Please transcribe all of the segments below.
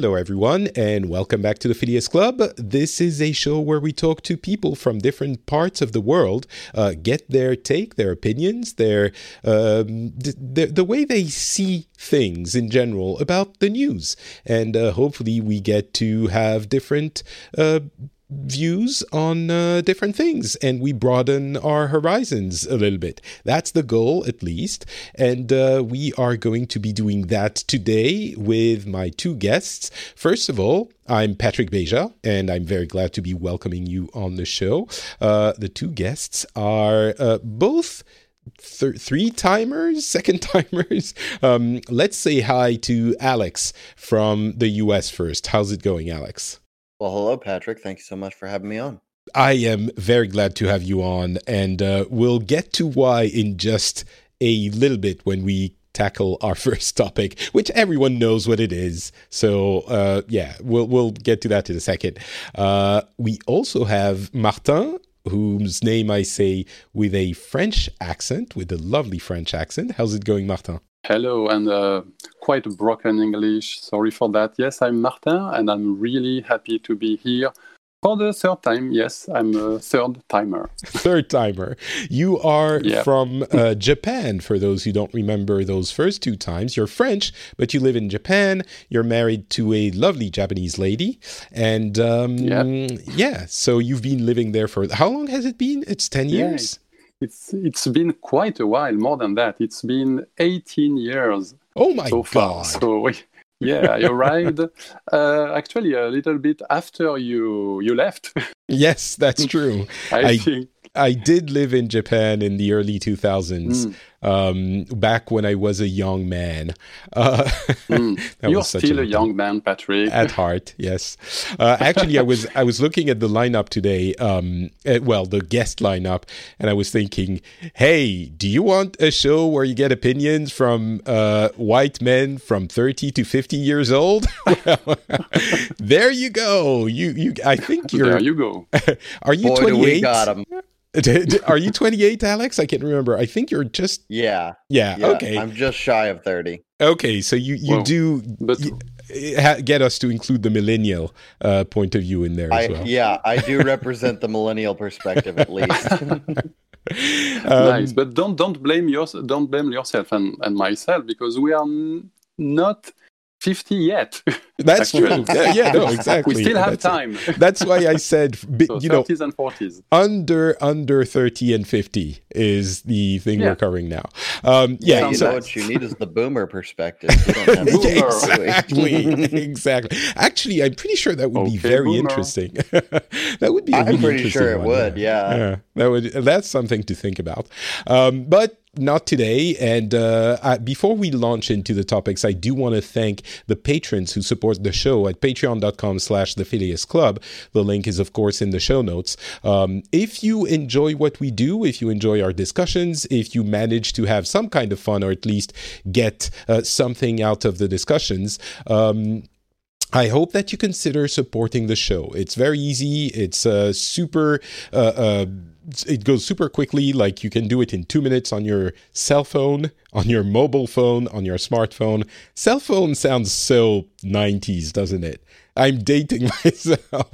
Hello, everyone, and welcome back to the Phileas Club. This is a show where we talk to people from different parts of the world, uh, get their take, their opinions, their um, the, the way they see things in general about the news, and uh, hopefully we get to have different. Uh, views on uh, different things and we broaden our horizons a little bit. That's the goal, at least. And uh, we are going to be doing that today with my two guests. First of all, I'm Patrick Beja, and I'm very glad to be welcoming you on the show. Uh, the two guests are uh, both. Th- three timers, second timers. Um, let's say hi to Alex from the US first. How's it going, Alex? Well, hello, Patrick. Thank you so much for having me on. I am very glad to have you on, and uh, we'll get to why in just a little bit when we tackle our first topic, which everyone knows what it is. So uh, yeah, we'll we'll get to that in a second. Uh, we also have Martin, whose name I say with a French accent, with a lovely French accent. How's it going, Martin? Hello, and uh, quite broken English. Sorry for that. Yes, I'm Martin, and I'm really happy to be here for the third time. Yes, I'm a third timer. third timer. You are yeah. from uh, Japan, for those who don't remember those first two times. You're French, but you live in Japan. You're married to a lovely Japanese lady. And um, yeah. yeah, so you've been living there for how long has it been? It's 10 years? Yeah, it's it's been quite a while more than that. It's been 18 years oh my so god. So yeah I arrived uh, actually a little bit after you you left. Yes that's true. I, I, think. I did live in Japan in the early 2000s, mm. Um, back when I was a young man. Uh, mm. You're still a, a young man, Patrick. At heart, yes. Uh, actually, I was I was looking at the lineup today. Um, uh, well, the guest lineup, and I was thinking, hey, do you want a show where you get opinions from uh, white men from 30 to 50 years old? well, there you go. You you. I think you're. There you go. are you 28? Are you 28, Alex? I can't remember. I think you're just yeah, yeah. yeah okay, I'm just shy of 30. Okay, so you you well, do but, get us to include the millennial uh, point of view in there I, as well. Yeah, I do represent the millennial perspective at least. um, nice, but don't don't blame yours don't blame yourself and, and myself because we are not 50 yet. That's true. Yeah, yeah, no, exactly. we still have that's time. That's why I said, so you know, 30s and 40s. Under under 30 and 50 is the thing yeah. we're covering now. Um, yeah, yeah you so, know what you need is the boomer perspective. boomer. exactly, exactly. Actually, I'm pretty sure that would okay, be very boomer. interesting. that would be. I'm really pretty sure it one, would. Yeah. yeah. that would. That's something to think about. Um, but not today. And uh, I, before we launch into the topics, I do want to thank the patrons who support the show at patreon.com slash the Phileas Club. The link is, of course, in the show notes. Um, if you enjoy what we do, if you enjoy our discussions, if you manage to have some kind of fun or at least get uh, something out of the discussions, um, I hope that you consider supporting the show. It's very easy. It's uh, super. It goes super quickly. Like you can do it in two minutes on your cell phone, on your mobile phone, on your smartphone. Cell phone sounds so 90s, doesn't it? I'm dating myself.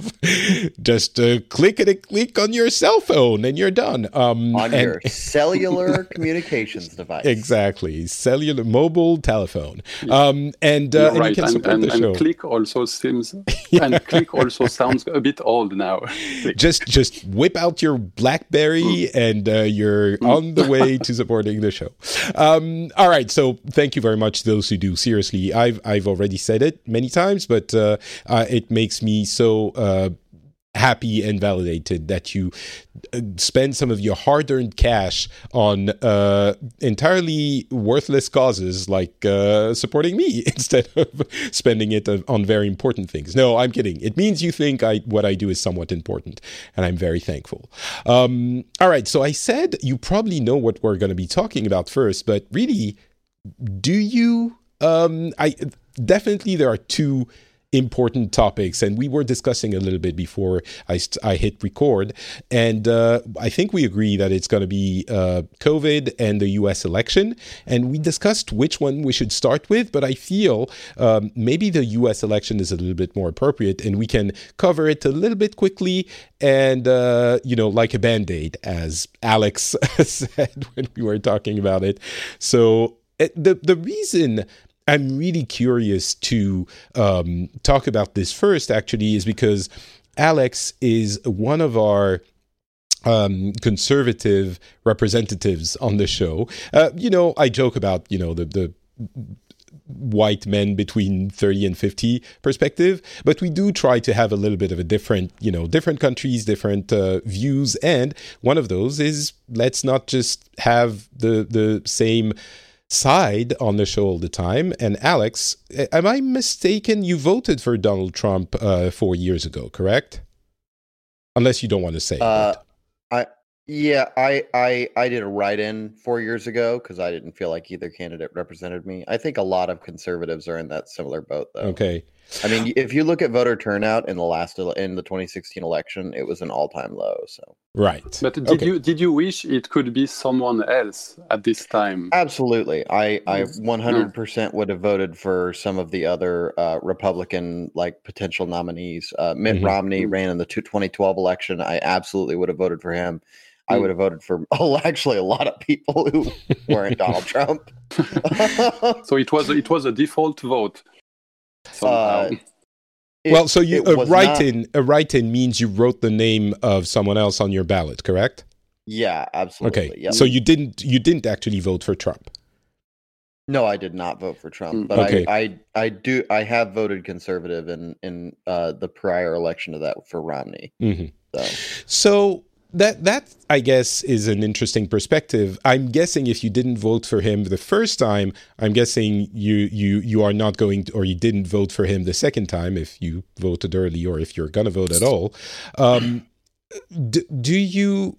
Just uh, click it, a click on your cell phone, and you're done. Um, on and, your cellular communications device. Exactly, cellular mobile telephone. Um, and, uh, and right. and, and, and click also seems yeah. and click also sounds a bit old now. just just whip out your BlackBerry, mm. and uh, you're mm. on the way to supporting the show. Um, all right, so thank you very much to those who do. Seriously, I've I've already said it many times, but uh, uh, it makes me so uh, happy and validated that you uh, spend some of your hard-earned cash on uh, entirely worthless causes like uh, supporting me instead of spending it on very important things. No, I'm kidding. It means you think I what I do is somewhat important, and I'm very thankful. Um, all right, so I said you probably know what we're going to be talking about first, but really, do you? Um, I definitely there are two important topics, and we were discussing a little bit before I, I hit record, and uh, I think we agree that it's going to be uh, COVID and the U.S. election, and we discussed which one we should start with, but I feel um, maybe the U.S. election is a little bit more appropriate, and we can cover it a little bit quickly and uh, you know like a band-aid, as Alex said when we were talking about it. So eh, the the reason I'm really curious to um, talk about this first, actually, is because Alex is one of our um, conservative representatives on the show. Uh, you know, I joke about you know the the white men between 30 and 50 perspective but we do try to have a little bit of a different you know different countries different uh, views and one of those is let's not just have the the same side on the show all the time. And Alex, am I mistaken? You voted for Donald Trump uh, four years ago, correct? Unless you don't want to say. Uh, I yeah, I I I did a write-in four years ago because I didn't feel like either candidate represented me. I think a lot of conservatives are in that similar boat, though. Okay. I mean, if you look at voter turnout in the last in the 2016 election, it was an all-time low. So right. But did Okay. you did you wish it could be someone else at this time? absolutely, I I 100% would have voted for some of the other uh, Republican like potential nominees. Uh, Mitt Mhm. Romney Mm. ran in the two- 2012 election. I absolutely would have voted for him. I Mm. would have voted for oh, actually a lot of people who weren't Donald Trump. So it was it was a default vote. Somehow. Uh, It- well, so you a was not- write-in a write-in means you wrote the name of someone else on your ballot, correct? Yeah, absolutely. Okay. Yep. So you didn't you didn't actually vote for Trump. No, I did not vote for Trump, Mm. but Okay. I, I I do I have voted conservative in in uh, the prior election to that for Romney. hmm So So that that I guess is an interesting perspective. I'm guessing if you didn't vote for him the first time, I'm guessing you you you are not going to, or you didn't vote for him the second time if you voted early or if you're going to vote at all. Um, do, do you?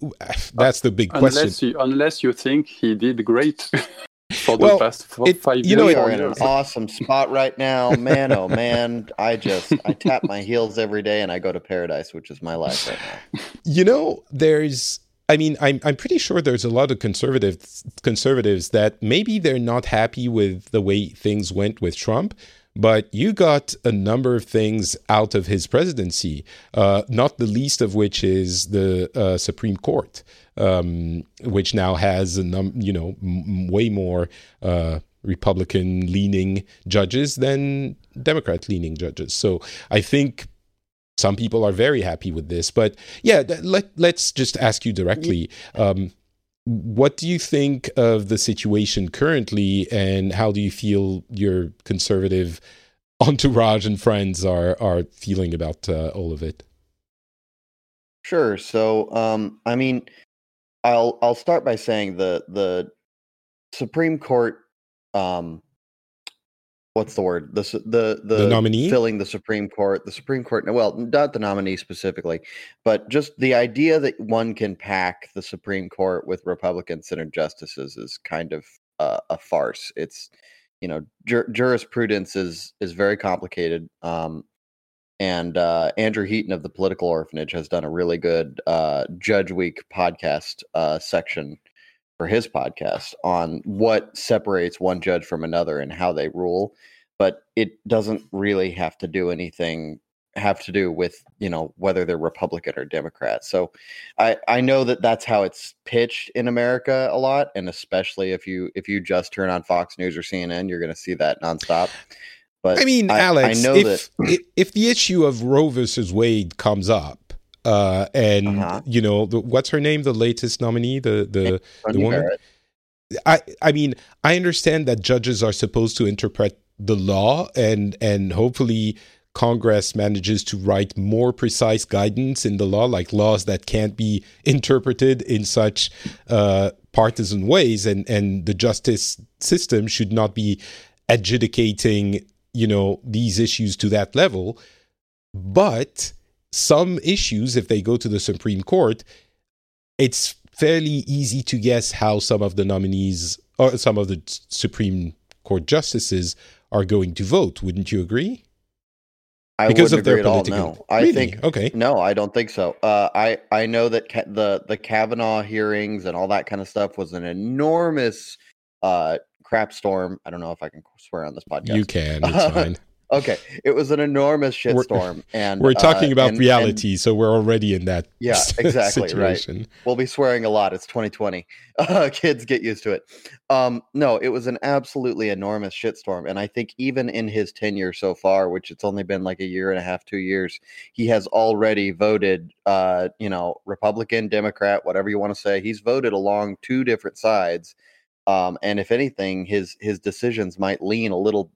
That's the big question. you unless you think he did great for the Well, past four, it- five you know, years. We're in an awesome spot right now, man. Oh man, I just I tap my heels every day and I go to paradise, which is my life right now. You know, there's. I mean, I'm I'm pretty sure there's a lot of conservatives conservatives that maybe they're not happy with the way things went with Trump, but you got a number of things out of his presidency. Uh, not the least of which is the uh, Supreme Court, um, which now has a num you know m- way more. Uh, Republican leaning judges than Democrat leaning judges. So I think some people are very happy with this but yeah let, let's just ask you directly um, what do you think of the situation currently and how do you feel your conservative entourage and friends are are feeling about uh, all of it Sure. So, um, I mean, I'll I'll start by saying the the Supreme Court, um, what's the word? The the the, The nominee? filling the Supreme Court, the Supreme Court. Well, not the nominee specifically, but just the idea that one can pack the Supreme Court with Republican Senate justices is kind of uh, a farce. It's you know jur- jurisprudence is is very complicated. Um, and uh, Andrew Heaton of the Political Orphanage has done a really good uh, Judge Week podcast uh, section for his podcast on what separates one judge from another and how they rule. But it doesn't really have to do anything have to do with you know whether they're Republican or Democrat. So I I know that that's how it's pitched in America a lot, and especially if you if you just turn on Fox News or CNN, you're going to see that nonstop. But i mean I, alex I know if, that if if the issue of roe versus wade comes up uh, and Uh-huh. you know the, what's her name the latest nominee the the Coney woman? Barrett- I I mean I understand that judges are supposed to interpret the law and and hopefully Congress manages to write more precise guidance in the law, like laws that can't be interpreted in such uh, partisan ways, and and the justice system should not be adjudicating you know these issues to that level. But some issues, if they go to the Supreme Court, it's fairly easy to guess how some of the nominees or some of the Supreme Court justices are going to vote. Wouldn't you agree? I because of their at all. political. No, I Really? think okay. no, I don't think so. Uh, I I know that ca- the the Kavanaugh hearings and all that kind of stuff was an enormous uh, crap storm. I don't know if I can swear on this podcast. You can. It's fine. Okay, it was an enormous shitstorm, and We're talking uh, about and- and reality, so we're already in that Yeah, exactly, right. we'll be swearing a lot. It's 2020. Uh, kids, get used to it. Um, no, it was an absolutely enormous shitstorm, and I think even in his tenure so far, which it's only been like a year and a half, two years, he has already voted. Uh, you know, Republican, Democrat, whatever you want to say, he's voted along two different sides. Um, and if anything, his his decisions might lean a little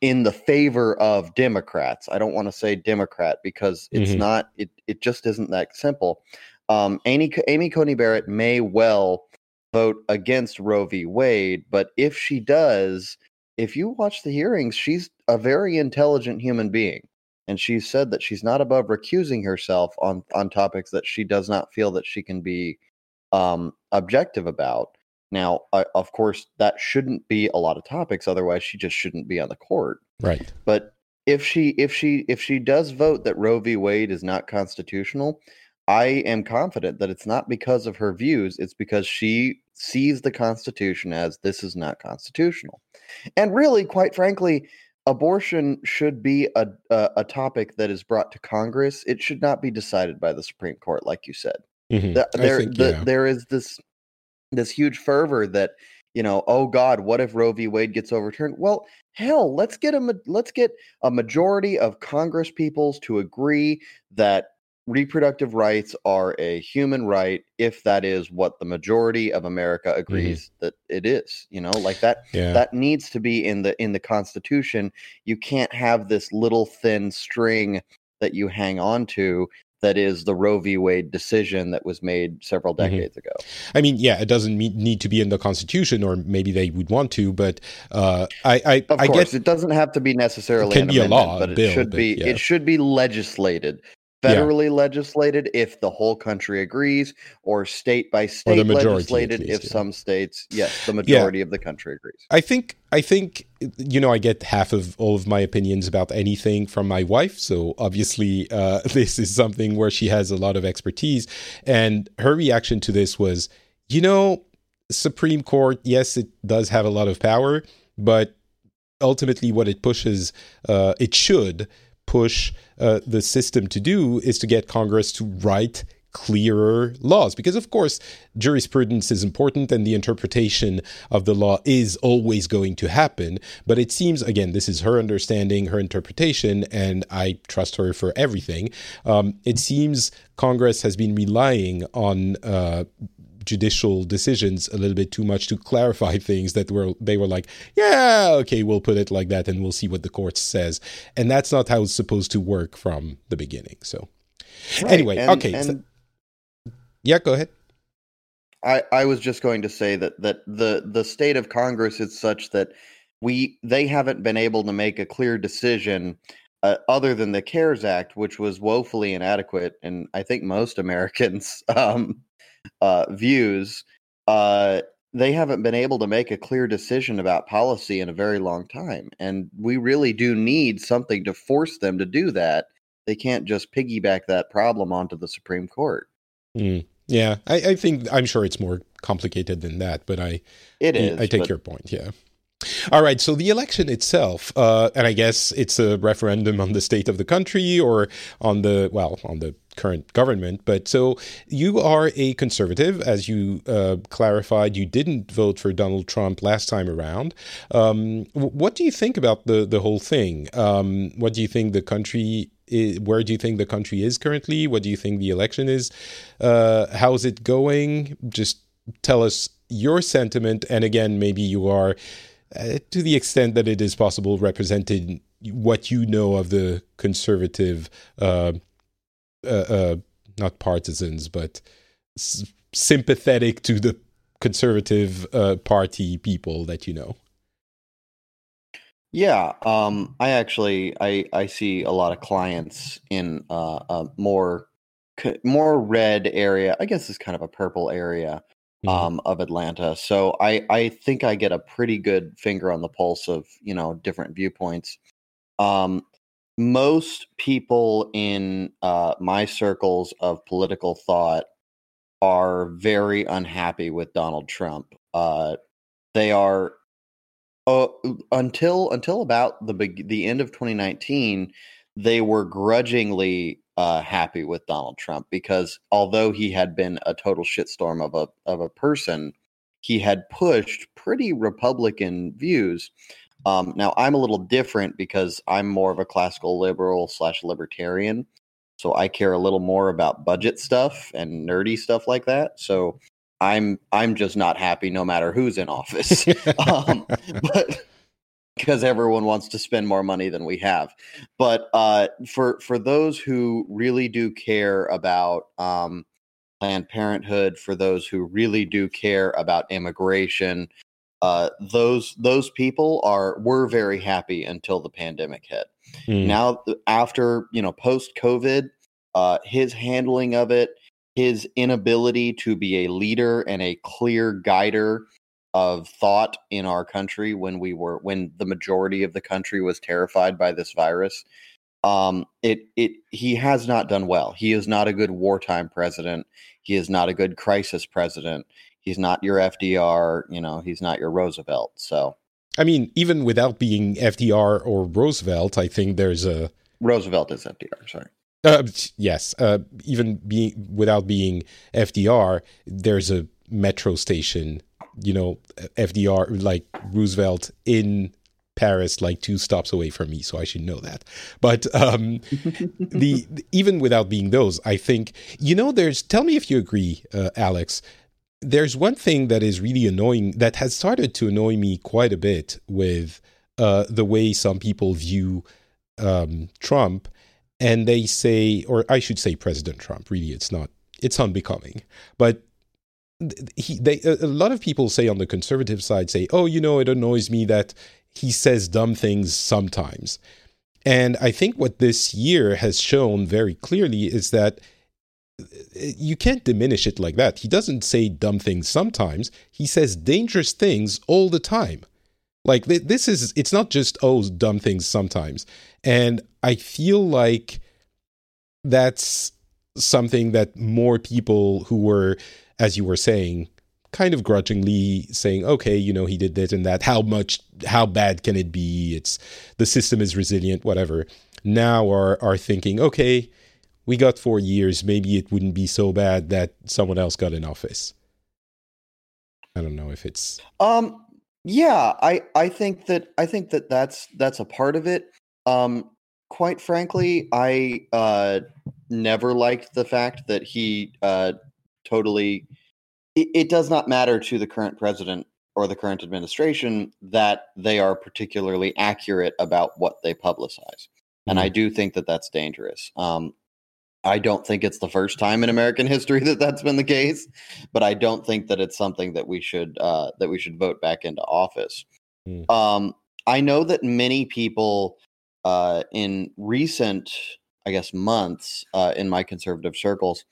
in the favor of Democrats. I don't want to say Democrat because it's Mhm. not. It it just isn't that simple. Um, Amy Amy Coney Barrett may well vote against Roe v. Wade, but if she does, if you watch the hearings, she's a very intelligent human being, and she's said that she's not above recusing herself on on topics that she does not feel that she can be um, objective about. Now, uh, of course, that shouldn't be a lot of topics. Otherwise, she just shouldn't be on the court. Right. But if she if she if she does vote that Roe v. Wade is not constitutional, I am confident that it's not because of her views. It's because she sees the Constitution as this is not constitutional. And really, quite frankly, abortion should be a a, a topic that is brought to Congress. It should not be decided by the Supreme Court, like you said. Mhm. The- there think, the, yeah. there is this this huge fervor that you know oh god what if roe v. Wade gets overturned? Well hell let's get a let's get a majority of congress peoples to agree that reproductive rights are a human right if that is what the majority of america mm-hmm. agrees that it is you know like that yeah. that needs to be in the in the constitution. You can't have this little thin string that you hang on to that is the roe v wade decision that was made several Mhm. decades ago I mean, yeah, it doesn't need to be in the Constitution, or maybe they would want to, but uh, I, I, of I course get it doesn't have to be necessarily can an be a law, but it bill, should but be yeah. it should be legislated Yeah. federally legislated if the whole country agrees or state by state legislated least, if yeah. some states yes the majority of the country agrees I think I think you know I get half of all of my opinions about anything from my wife, so obviously uh, this is something where she has a lot of expertise, and her reaction to this was, you know, Supreme Court, yes, it does have a lot of power, but ultimately what it pushes, uh, it should push uh, the system to do is to get Congress to write clearer laws. Because of course jurisprudence is important and the interpretation of the law is always going to happen. But it seems again this is her understanding her interpretation and i trust her for everything. Um, it seems congress has been relying on uh, judicial decisions a little bit too much to clarify things that were they were like yeah okay we'll put it like that and we'll see what the court says. And that's not how it's supposed to work from the beginning so. Right, Anyway, and- okay, and so- yeah go ahead. I, I was just going to say that that the the state of Congress is such that we they haven't been able to make a clear decision uh, other than the CARES Act, which was woefully inadequate, and I think most Americans' um, uh, views. Uh, they haven't been able to make a clear decision about policy in a very long time, and we really do need something to force them to do that. They can't just piggyback that problem onto the Supreme Court. Mm, yeah, I, I think I'm sure it's more complicated than that, but I It is. I take but- your point. Yeah. All right. So the election itself, uh, and I guess it's a referendum on the state of the country or on the well on the current government. But so you are a conservative, as you uh, clarified. You didn't vote for Donald Trump last time around. Um, what do you think about the the whole thing? Um, what do you think the country? i where do you think the country is currently? What do you think the election is? Uh, how's it going? Just tell us your sentiment. And again, maybe you are, uh, to the extent that it is possible, represented what you know of the conservative, uh, uh, uh, not partisans, but s- sympathetic to the conservative uh, party people that you know. Yeah, um, I actually I I see a lot of clients in a more more red area. I guess it's kind of a purple area Mhm. um, of Atlanta. So I I think I get a pretty good finger on the pulse of you know different viewpoints. Um, most people in uh, my circles of political thought are very unhappy with Donald Trump. Uh, they are uh, until until about the the end of 2019, they were grudgingly uh, happy with Donald Trump because although he had been a total shitstorm of a of a person, he had pushed pretty Republican views. Um, now I'm a little different because I'm more of a classical liberal slash libertarian, so I care a little more about budget stuff and nerdy stuff like that. So I'm I'm just not happy no matter who's in office. um, but because everyone wants to spend more money than we have. But uh, for for those who really do care about um, Planned Parenthood, for those who really do care about immigration, uh, those those people are were very happy until the pandemic hit. Mm. Now, after you know, post COVID, uh, his handling of it, his inability to be a leader and a clear guider of thought in our country when we were when the majority of the country was terrified by this virus um it it he has not done well. He is not a good wartime president. He is not a good crisis president. He's not your fdr you know he's not your roosevelt. So i mean even without being fdr or roosevelt i think there's a roosevelt is fdr sorry. Uh, yes uh, even being without being fdr there's a metro station you know, FDR, like Roosevelt in Paris, like two stops away from me, so I should know that. But um, the even without being those, I think you know, there's. Tell me if you agree, uh, Alex. There's one thing that is really annoying that has started to annoy me quite a bit with uh, the way some people view um, Trump, and they say, or I should say, President Trump. Really, it's not. It's unbecoming, but he they a lot of people say on the conservative side say oh you know it annoys me that he says dumb things sometimes. And i think what this year has shown very clearly is that uh, you can't diminish it like that. He doesn't say dumb things sometimes. He says dangerous things all the time. Like this is it's not just oh dumb things sometimes. And i feel like that's something that more people who were as you were saying, kind of grudgingly saying, okay, you know, he did this and that. How much, how bad can it be? It's the system is resilient, whatever. Now are are thinking, okay, we got four years. Maybe it wouldn't be so bad that someone else got in office. I don't know if it's. Um. Yeah, I I think that I think that that's that's a part of it. Um. Quite frankly, I uh never liked the fact that he uh totally it, it does not matter to the current president or the current administration that they are particularly accurate about what they publicize. Mm-hmm. And I mm-hmm. do think that that's dangerous. Um, I don't think it's the first time in American history that that's been the case, but I don't think that it's something that we should uh, that we should vote back into office. Mm. Um, I know that many people uh, in recent, I guess, months uh, in my conservative circles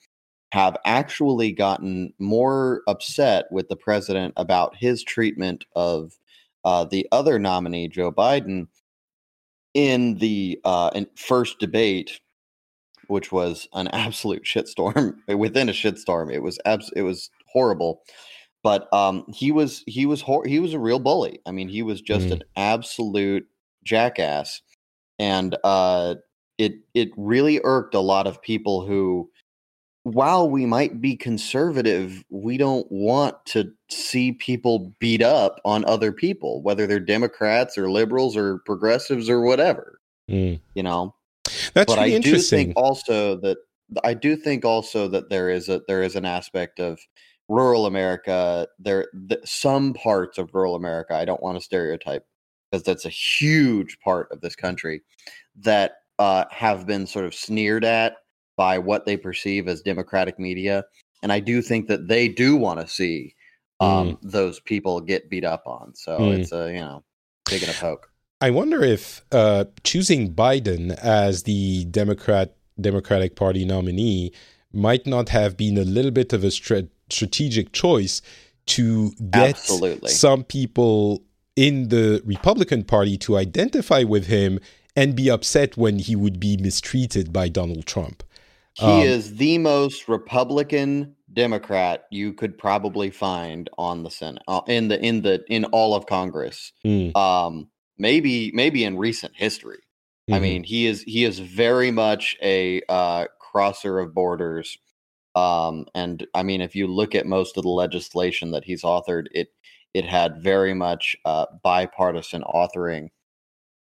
have actually gotten more upset with the president about his treatment of uh, the other nominee, Joe Biden, in the uh, in first debate, which was an absolute shitstorm within a shitstorm. It was abs- it was horrible, but um, he was he was hor- he was a real bully. I mean, he was just mm. an absolute jackass, and uh, it it really irked a lot of people who while we might be conservative, we don't want to see people beat up on other people, whether they're Democrats or liberals or progressives or whatever. Mm. You know, that's but really I do think also that I do think also that there is a there is an aspect of rural America. There, the, some parts of rural America. I don't want to stereotype because that's a huge part of this country that uh, have been sort of sneered at by what they perceive as democratic media and i do think that they do want to see um, mm. those people get beat up on so mm. it's a you know taking a poke i wonder if uh, choosing biden as the democrat democratic party nominee might not have been a little bit of a strategic choice to get Absolutely. some people in the republican party to identify with him and be upset when he would be mistreated by Donald Trump. He um, is the most Republican Democrat you could probably find on the Senate uh, in the in the in all of Congress. Mm. Um, maybe maybe in recent history. Mm-hmm. I mean, he is he is very much a uh, crosser of borders. Um, and I mean, if you look at most of the legislation that he's authored, it it had very much uh, bipartisan authoring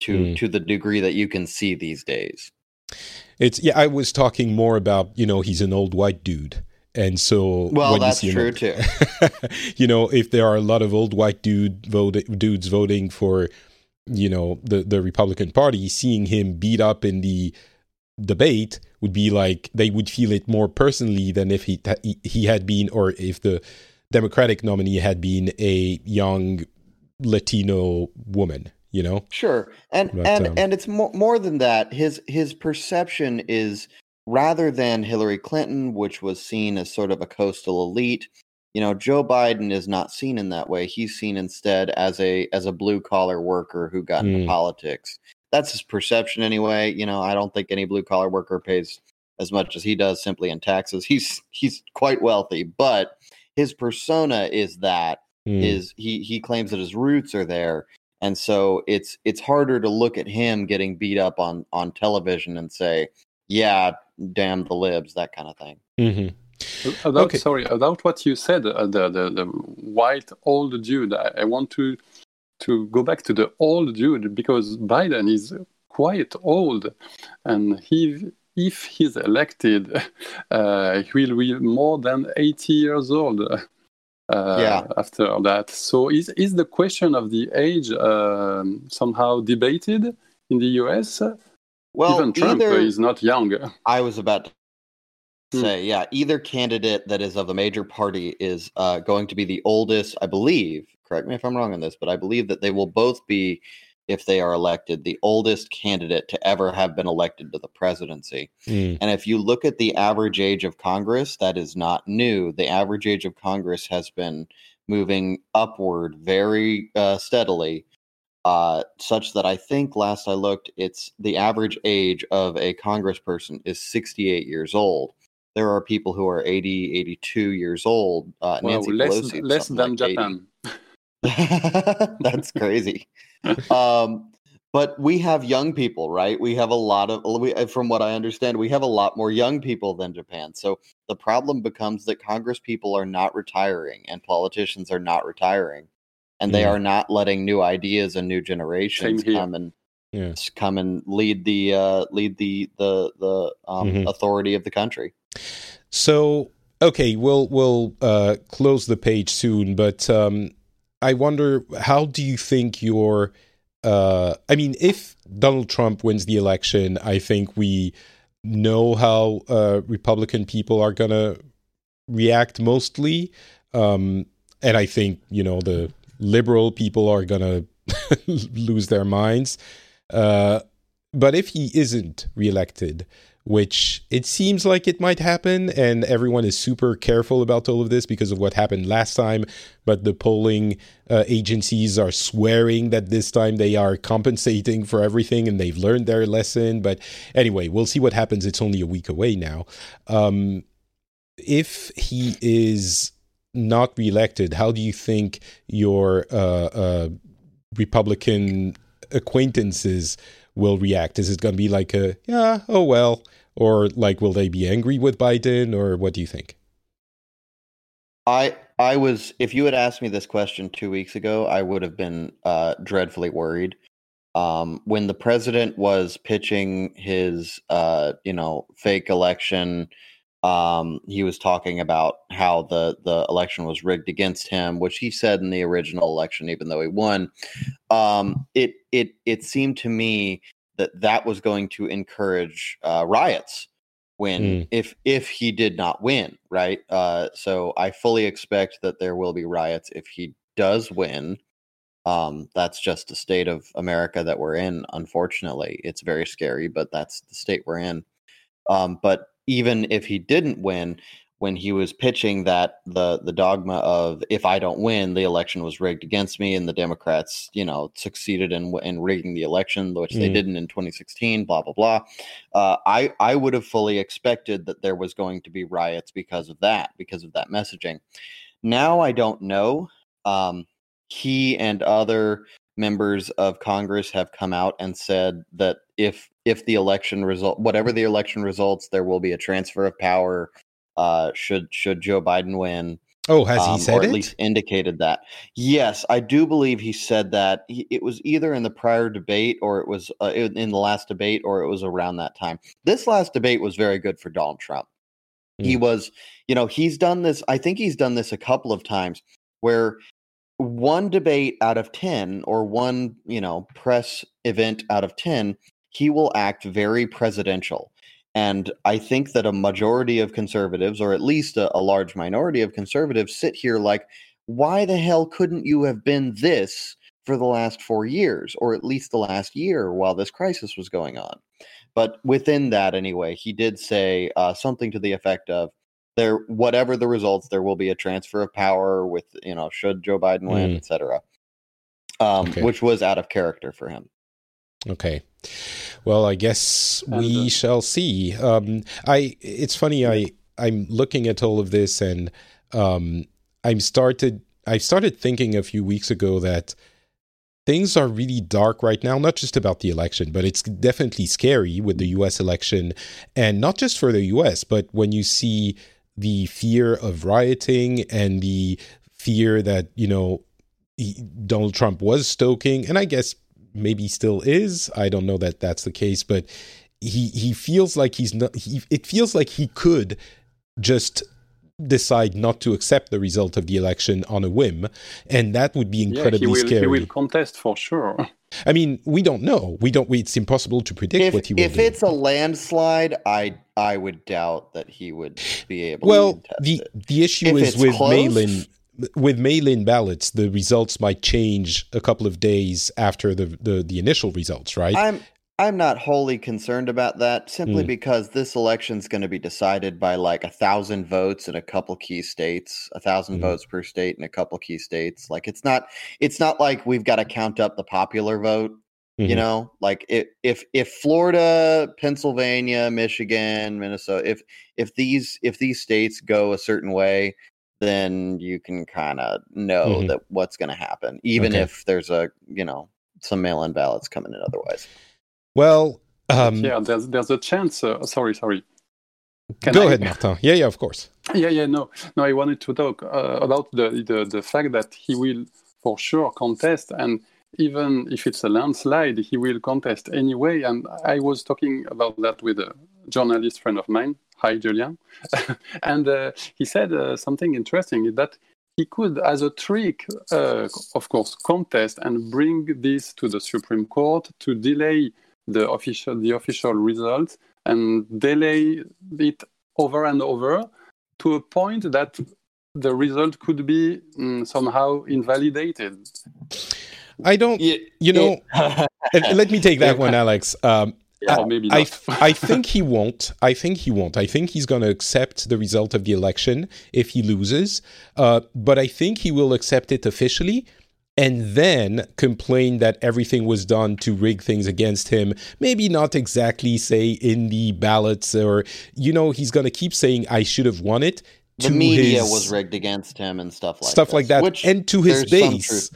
to mm. to the degree that you can see these days. It's yeah. I was talking more about you know he's an old white dude, and so well that's true old, too. you know, if there are a lot of old white dude vote, dudes voting for you know the the Republican Party, seeing him beat up in the debate would be like they would feel it more personally than if he he had been or if the Democratic nominee had been a young Latino woman you know sure and but, and um, and it's more more than that his his perception is rather than Hillary Clinton which was seen as sort of a coastal elite you know Joe Biden is not seen in that way he's seen instead as a as a blue collar worker who got mm. into politics that's his perception anyway you know I don't think any blue collar worker pays as much as he does simply in taxes he's he's quite wealthy but his persona is that mm. is he he claims that his roots are there and so it's it's harder to look at him getting beat up on on television and say yeah damn the libs that kind of thing mm-hmm. about okay. sorry about what you said uh, the, the the white old dude I, I, want to to go back to the old dude because biden is quite old and he if he's elected uh, he will be more than 80 years old yeah. after that. So is is the question of the age um, somehow debated in the US? Well, even Trump either, is not young. I was about to hmm. say, yeah, either candidate that is of a major party is uh, going to be the oldest, I believe. Correct me if I'm wrong on this, but I believe that they will both be if they are elected, the oldest candidate to ever have been elected to the presidency. Mm. And if you look at the average age of Congress, that is not new. The average age of Congress has been moving upward very uh, steadily, uh, such that I think last I looked, it's the average age of a congressperson is 68 years old. There are people who are 80, 82 years old. Uh, well, Nancy less, Pelosi, less than like Japan. That's crazy. um, but we have young people, right? We have a lot of, we, uh, from what I understand, we have a lot more young people than Japan. So the problem becomes that Congress people are not retiring and politicians are not retiring, and they are not letting new ideas and new generations come and yes. come and lead the uh, lead the the the um, mm-hmm. authority of the country. So okay, we'll we'll uh, close the page soon, but um, I wonder how do you think your uh, I mean, if Donald Trump wins the election, I think we know how uh, Republican people are going to react mostly. Um, and I think, you know, the liberal people are going to lose their minds. Uh, but if he isn't reelected, which it seems like it might happen. And everyone is super careful about all of this because of what happened last time. But the polling uh, agencies are swearing that this time they are compensating for everything and they've learned their lesson. But anyway, we'll see what happens. It's only a week away now. Um, if he is not reelected, how do you think your uh, uh, Republican acquaintances will react? Is it going to be like a, yeah, oh well, or like will they be angry with Biden or what do you think? I I was if you had asked me this question 2 weeks ago, I would have been uh, dreadfully worried. Um, when the president was pitching his uh, you know, fake election um, he was talking about how the the election was rigged against him, which he said in the original election, even though he won. Um, it it it seemed to me that that was going to encourage uh, riots when mm. if if he did not win right? Uh, so i fully expect that there will be riots if he does win. Um, that's just the state of america that we're in unfortunately. It's very scary but that's the state we're in. Um, but even if he didn't win when he was pitching that the the dogma of if I don't win, the election was rigged against me, and the Democrats, you know, succeeded in in rigging the election, which mm. they didn't in 2016. Blah blah blah. Uh, I I would have fully expected that there was going to be riots because of that, because of that messaging. Now I don't know. Um, he and other members of Congress have come out and said that if if the election result whatever the election results, there will be a transfer of power uh, should should Joe Biden win. Oh, has he um, said or at it? least indicated that? Yes, I do believe he said that. He, it was either in the prior debate or it was uh, in the last debate or it was around that time. This last debate was very good for Donald Trump. Mm. He was, you know, he's done this. I think he's done this a couple of times where one debate out of 10 or one, you know, press event out of 10, he will act very presidential. And I think that a majority of conservatives, or at least a, a, large minority of conservatives, sit here like, why the hell couldn't you have been this for the last four years, or at least the last year while this crisis was going on? But within that, anyway, he did say uh, something to the effect of, there, whatever the results, there will be a transfer of power with, you know, should Joe Biden win, mm. etc. Um, okay. Which was out of character for him. Okay. Well, I guess we uh, shall see. Um, I. It's funny. I. I'm looking at all of this, and um, I'm started. I started thinking a few weeks ago that things are really dark right now. Not just about the election, but it's definitely scary with the U.S. election, and not just for the U.S., but when you see the fear of rioting and the fear that you know Donald Trump was stoking, and I guess maybe still is. I don't know that that's the case, but he he feels like he's not. He, it feels like he could just decide not to accept the result of the election on a whim, and that would be incredibly yeah, he will, scary. He will contest for sure. I mean, we don't know. We don't. We, it's impossible to predict if, what he will if do. it's a landslide, I I would doubt that he would be able. To. Well, the it. the issue if is with close, mail-in with mail-in ballots, the results might change a couple of days after the the, the initial results, right? I'm I'm not wholly concerned about that simply mm. because this election is going to be decided by like a thousand votes in a couple key states, a thousand mm. votes per state in a couple key states. Like it's not it's not like we've got to count up the popular vote. Mm-hmm. You know, like if if if Florida, Pennsylvania, Michigan, Minnesota, if if these if these states go a certain way, then you can kind of know mm-hmm. that what's going to happen, even okay. if there's a you know some mail-in ballots coming in otherwise. Well, um, yeah, there's there's a chance. Uh, sorry, sorry. Can go I... ahead, Martin. Yeah, yeah, of course. Yeah, yeah, no, no. I wanted to talk uh, about the, the the fact that he will for sure contest, and even if it's a landslide, he will contest anyway. And I was talking about that with a journalist friend of mine Hi, Julian. and uh, he said uh, something interesting that he could, as a trick, uh, of course, contest and bring this to the Supreme Court to delay the official the official results and delay it over and over to a point that the result could be um, somehow invalidated. I don't, you know, let me take that one, Alex. Um, yeah, maybe I, I think he won't. I think he won't. I think he's going to accept the result of the election if he loses. Uh, but I think he will accept it officially and then complain that everything was done to rig things against him. Maybe not exactly say in the ballots or, you know, he's going to keep saying, I should have won it the media his, was rigged against him and stuff like stuff this, like that, which and to his base.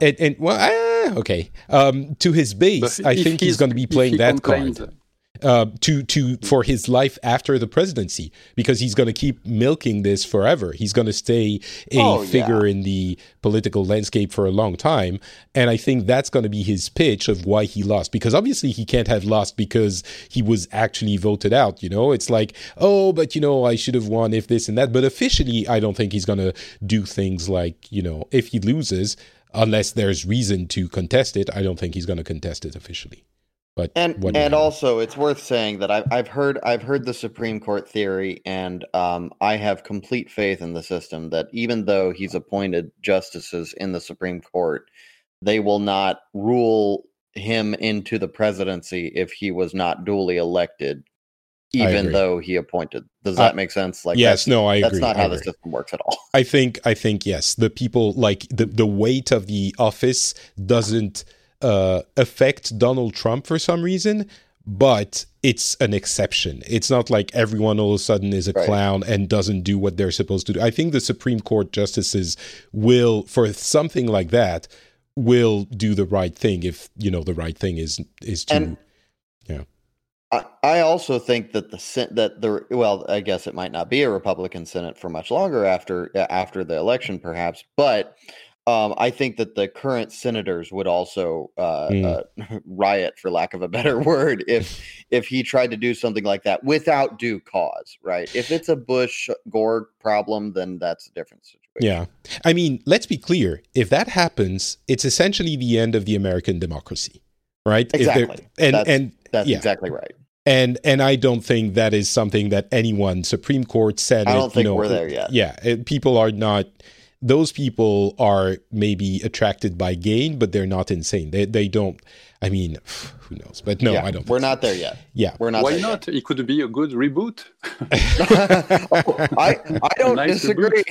And, and, well, ah, okay, um, to his base, I think he's, he's going to be playing that card uh, to to for his life after the presidency because he's going to keep milking this forever. He's going to stay a oh, figure yeah. in the political landscape for a long time, and I think that's going to be his pitch of why he lost. Because obviously he can't have lost because he was actually voted out. You know, it's like oh, but you know I should have won if this and that. But officially, I don't think he's going to do things like you know if he loses. Unless there's reason to contest it, I don't think he's going to contest it officially. But and and also, it's worth saying that I've I've heard I've heard the Supreme Court theory, and um, I have complete faith in the system that even though he's appointed justices in the Supreme Court, they will not rule him into the presidency if he was not duly elected even though he appointed. Does that uh, make sense? Like yes, no, I that's agree. That's not how the system works at all. I think I think yes, the people like the the weight of the office doesn't uh, affect Donald Trump for some reason, but it's an exception. It's not like everyone all of a sudden is a right. clown and doesn't do what they're supposed to do. I think the Supreme Court justices will, for something like that, will do the right thing if you know the right thing is is to and yeah I, also think that the that the well, I guess it might not be a Republican Senate for much longer after after the election, perhaps, but um, I think that the current senators would also uh, mm. uh, riot, for lack of a better word, if if he tried to do something like that without due cause. Right? If it's a Bush Gore problem, then that's a different situation. Yeah, I mean, let's be clear. If that happens, it's essentially the end of the American democracy, right? Exactly. and that's, and that's yeah. exactly right and and I don't think that is something that anyone Supreme Court Senate. I don't think you know, we're there yet. Yeah, it, people are not. Those people are maybe attracted by gain, but they're not insane. They they don't. I mean, who knows? But no, yeah, I don't. We're not so. there yet. Yeah, we're not. Why not? Yet. It could be a good reboot. oh, I I don't nice disagree.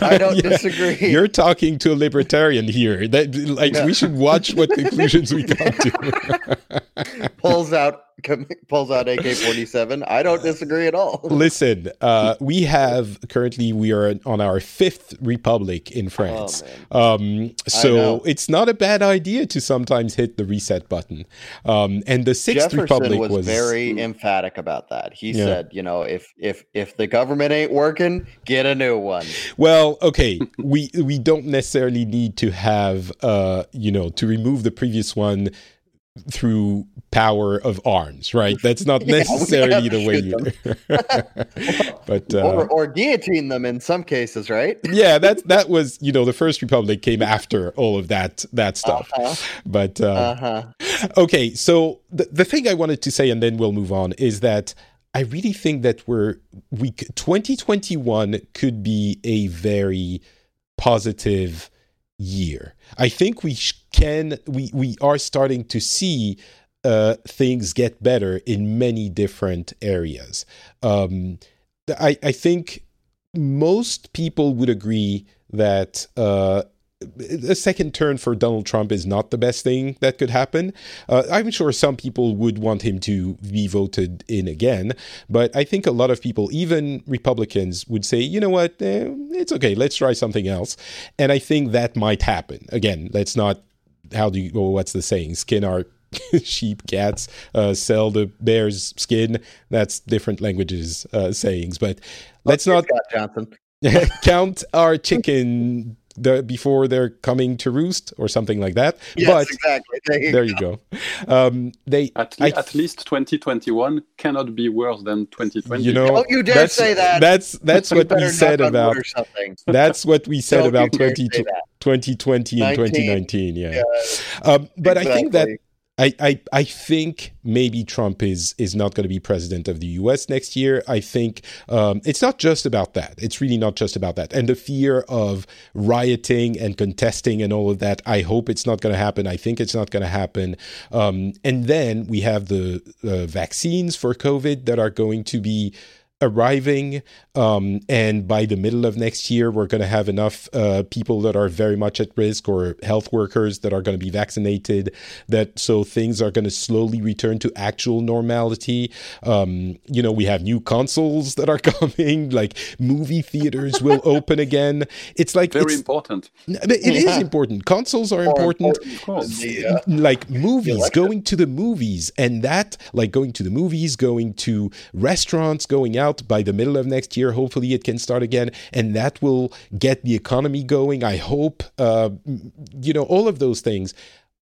I don't yeah. disagree. You're talking to a libertarian here. That like yeah. we should watch what conclusions we come to. Pulls out pulls out AK forty seven. I don't disagree at all. Listen, uh, we have currently we are on our fifth republic in France. Oh, um, so it's not a bad idea to sometimes hit the reset button. Um, and the sixth Jefferson republic was, was very emphatic about that. He yeah. said, you know, if if if the government ain't working, get a new one. Well, okay, we we don't necessarily need to have uh, you know, to remove the previous one through power of arms, right? That's not yeah, necessarily the way you. but uh, or, or, guillotine them in some cases, right? yeah, that that was you know the first republic came after all of that that stuff. Uh-huh. But uh, uh-huh. okay, so the the thing I wanted to say, and then we'll move on, is that. I really think that we're we 2021 could be a very positive year. I think we can we we are starting to see uh, things get better in many different areas. Um, I, I think most people would agree that uh, a second turn for Donald Trump is not the best thing that could happen. Uh, I'm sure some people would want him to be voted in again, but I think a lot of people, even Republicans, would say, you know what, eh, it's okay, let's try something else. And I think that might happen. Again, let's not, how do you, well, what's the saying? Skin our sheep, cats, uh, sell the bear's skin. That's different languages uh, sayings, but let's not. Johnson. count our chicken the, before they're coming to roost or something like that. Yes, but exactly. There you there go. You go. Um, they at, le- I, at, least 2021 cannot be worse than 2020. You know, don't you dare say that. That's that's what we said about. That's what we said about 20, 2020 and 2019. Yeah, yeah. Um, but exactly. I think that I, I, I think maybe Trump is is not going to be president of the U.S. next year. I think um, it's not just about that. It's really not just about that. And the fear of rioting and contesting and all of that. I hope it's not going to happen. I think it's not going to happen. Um, and then we have the uh, vaccines for COVID that are going to be arriving. Um, and by the middle of next year, we're going to have enough uh, people that are very much at risk or health workers that are going to be vaccinated. That so things are going to slowly return to actual normality. Um, you know, we have new consoles that are coming. Like movie theaters will open again. It's like very it's, important. It yeah. is important. Consoles are important. important uh, like movies, going to the movies, and that like going to the movies, going to restaurants, going out out by the middle of next year. Hopefully, it can start again, and that will get the economy going. I hope, uh, you know, all of those things.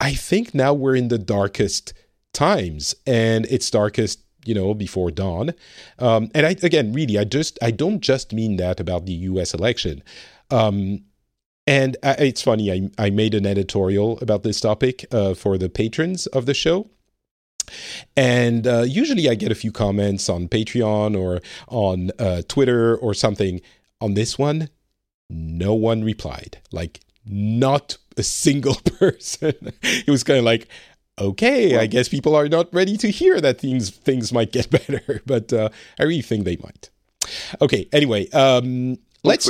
I think now we're in the darkest times, and it's darkest you know before dawn um, and i again really i just i don't just mean that about the us election um, and I, it's funny I, I made an editorial about this topic uh, for the patrons of the show and uh, usually I get a few comments on Patreon or on uh, Twitter or something. On this one, no one replied. Like, not a single person. it was kind of like, okay, I guess people are not ready to hear that things things might get better, but uh, I really think they might. Okay, anyway, um, let's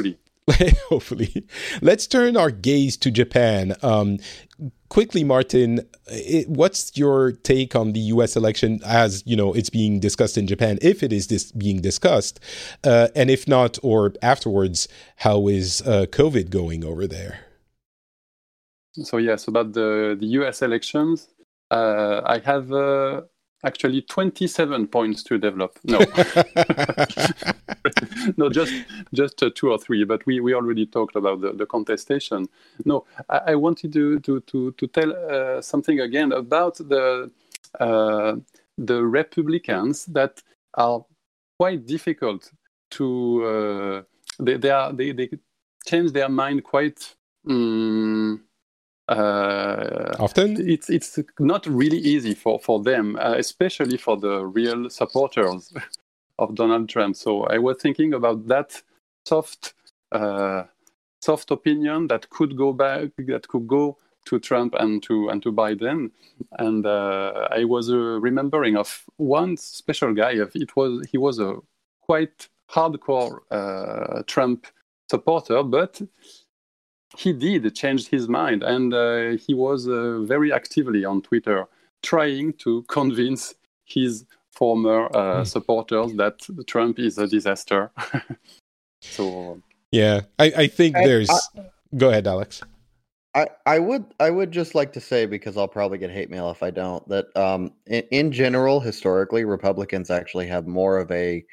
hopefully let's turn our gaze to Japan. Um, quickly, Martin, it, what's your take on the U.S. election as you know it's being discussed in Japan, if it is this being discussed, uh, and if not, or afterwards, how is uh, COVID going over there? So yes, about the the U.S. elections, uh, I have uh, actually 27 points to develop. No, no, just just uh, two or three. But we, we already talked about the, the contestation. No, I, I wanted to to to, to tell uh, something again about the uh, the Republicans that are quite difficult to. Uh, they they are they they change their mind quite. Um, uh, Often, it's it's not really easy for for them, uh, especially for the real supporters of Donald Trump. So I was thinking about that soft uh, soft opinion that could go back, that could go to Trump and to and to Biden. And uh, I was uh, remembering of one special guy. It was he was a quite hardcore uh, Trump supporter, but he did change his mind, and uh, he was uh, very actively on Twitter trying to convince his former uh, mm. supporters that Trump is a disaster. so yeah, I, I think I, there's. I, Go ahead, Alex. I, I would I would just like to say because I'll probably get hate mail if I don't that um, in, in general historically Republicans actually have more of a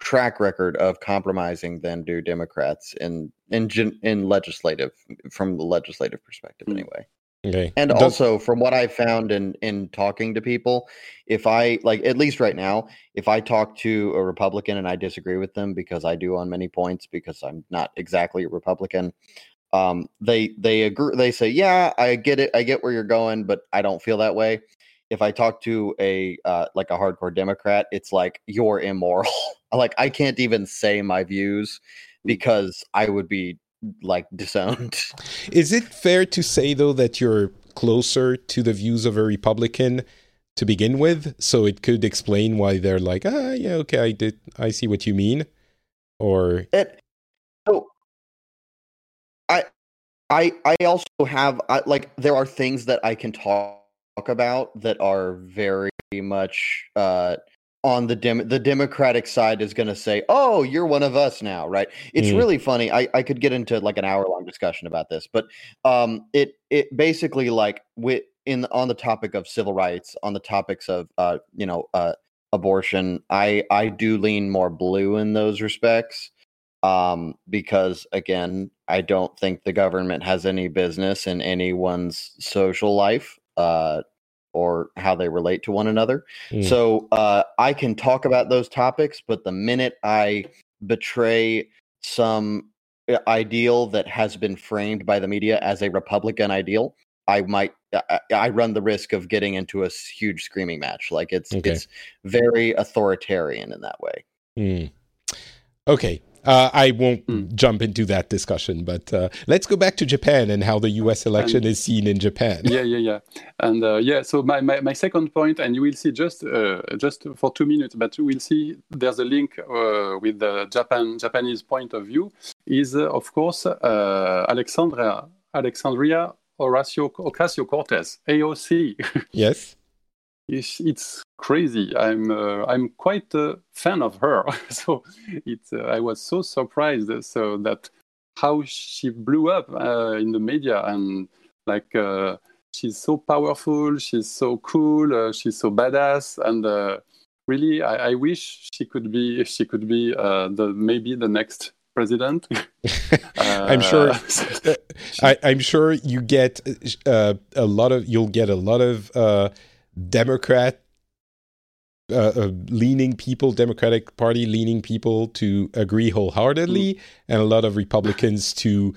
track record of compromising than do Democrats in in in legislative from the legislative perspective mm. anyway. Okay. And Does- also from what I've found in in talking to people, if I like at least right now, if I talk to a Republican and I disagree with them because I do on many points because I'm not exactly a Republican, um, they they agree they say, "Yeah, I get it. I get where you're going, but I don't feel that way." If I talk to a uh, like a hardcore Democrat, it's like you're immoral. like I can't even say my views mm. because I would be like disowned. Is it fair to say though that you're closer to the views of a Republican to begin with, so it could explain why they're like, ah, yeah, okay, I did, I see what you mean, or it. So, I, I, I also have I, like there are things that I can talk about that are very much uh, on the dem- the Democratic side is going to say, "Oh, you're one of us now," right? It's mm. really funny. I, I could get into like an hour long discussion about this, but um, it it basically like with in on the topic of civil rights, on the topics of uh, you know uh, abortion, I I do lean more blue in those respects um, because again, I don't think the government has any business in anyone's social life uh, or how they relate to one another. Mm. So uh, I can talk about those topics, but the minute I betray some uh, ideal that has been framed by the media as a Republican ideal, I might I, I run the risk of getting into a huge screaming match. Like it's okay. it's very authoritarian in that way. Mm. Okay, uh, I won't mm. jump into that discussion, but uh, let's go back to Japan and how the U.S. election and, is seen in Japan. Yeah, yeah, yeah, and uh, yeah. So my, my, my, second point, and you will see just uh, just for two minutes, but we'll see there's a link uh, with the Japan Japanese point of view. Is uh, of course Alexandria Alexandria Horacio Ocasio Cortez AOC. yes it's, it's crazy. I'm uh, I'm quite a fan of her. so it's uh, I was so surprised uh, so that how she blew up uh, in the media and like uh, she's so powerful, she's so cool, uh, she's so badass, and really I, I, wish she could be she could be the maybe the next president. I'm sure. I, am sure you get a lot of you'll get a lot of Democrat uh, uh, leaning people, Democratic Party leaning people to agree wholeheartedly, mm. and a lot of Republicans to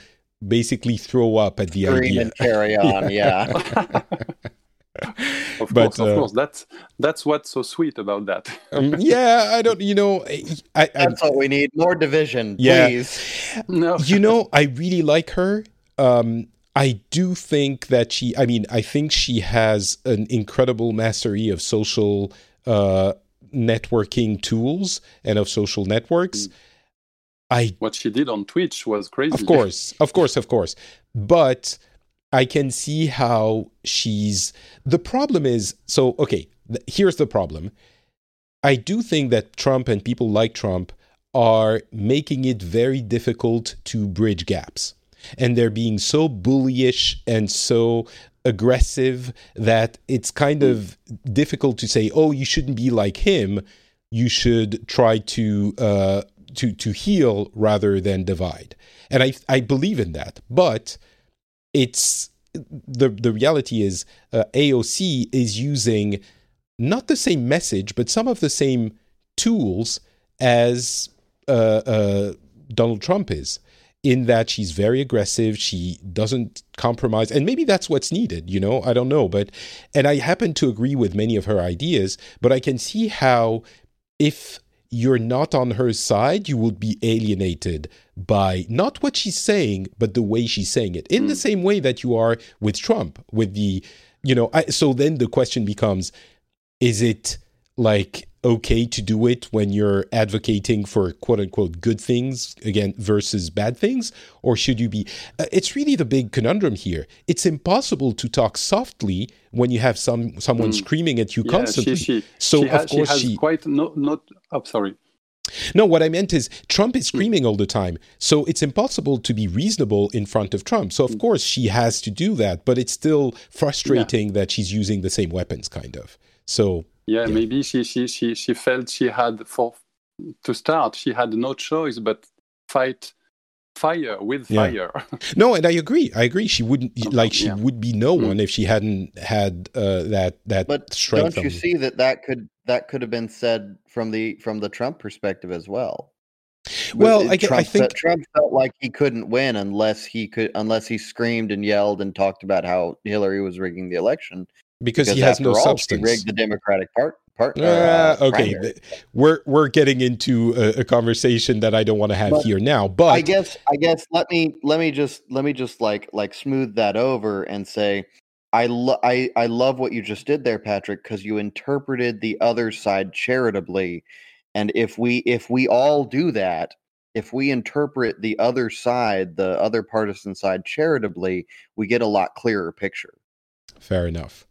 basically throw up at the Scream idea. and carry on, yeah. of but, course, of uh, course. That's that's what's so sweet about that. um, yeah, I don't. You know, I, I, that's what we need. More division, yeah. please. No, you know, I really like her. Um, I do think that she, I mean, I think she has an incredible mastery of social uh, networking tools and of social networks. Mm. I what she did on Twitch was crazy. Of course, of course, of course. But I can see how she's. The problem is so okay. Th- here's the problem. I do think that Trump and people like Trump are making it very difficult to bridge gaps and they're being so bullyish and so aggressive that it's kind of difficult to say, "Oh, you shouldn't be like him. You should try to uh, to to heal rather than divide." And I I believe in that, but it's the the reality is uh, AOC is using not the same message, but some of the same tools as uh, uh, Donald Trump is in that she's very aggressive she doesn't compromise and maybe that's what's needed you know i don't know but and i happen to agree with many of her ideas but i can see how if you're not on her side you will be alienated by not what she's saying but the way she's saying it in mm. the hmm. same way that you are with trump with the you know I, so then the question becomes is it like okay to do it when you're advocating for quote unquote good things again versus bad things or should you be uh, it's really the big conundrum here it's impossible to talk softly when you have some someone mm. screaming at you yeah, constantly she, she, so she of has, course she, quite no not oh sorry no, what I meant is Trump is hmm. screaming all the time. So it's impossible to be reasonable in front of Trump. So, of hmm. course, she has to do that, but it's still frustrating yeah. that she's using the same weapons, kind of. So, yeah, yeah, maybe she, she she she felt she had for to start she had no choice but fight fire with yeah. fire. no, and I agree. I agree. She wouldn't like she yeah. would be no mm. one if she hadn't had uh, that that but strength. Don't you see that that could that could have been said from the from the Trump perspective as well? Well, I, Trump, I think Trump felt like he couldn't win unless he could unless he screamed and yelled and talked about how Hillary was rigging the election because, because he has no all, substance. rigged the Democratic part. Part, uh, uh, okay, primary. we're we're getting into a, a, conversation that I don't want to have but here now. But I guess I guess let me let me just let me just like like smooth that over and say I lo- I I love what you just did there, Patrick, because you interpreted the other side charitably, and if we if we all do that, if we interpret the other side, the other partisan side charitably, we get a lot clearer picture. Fair enough.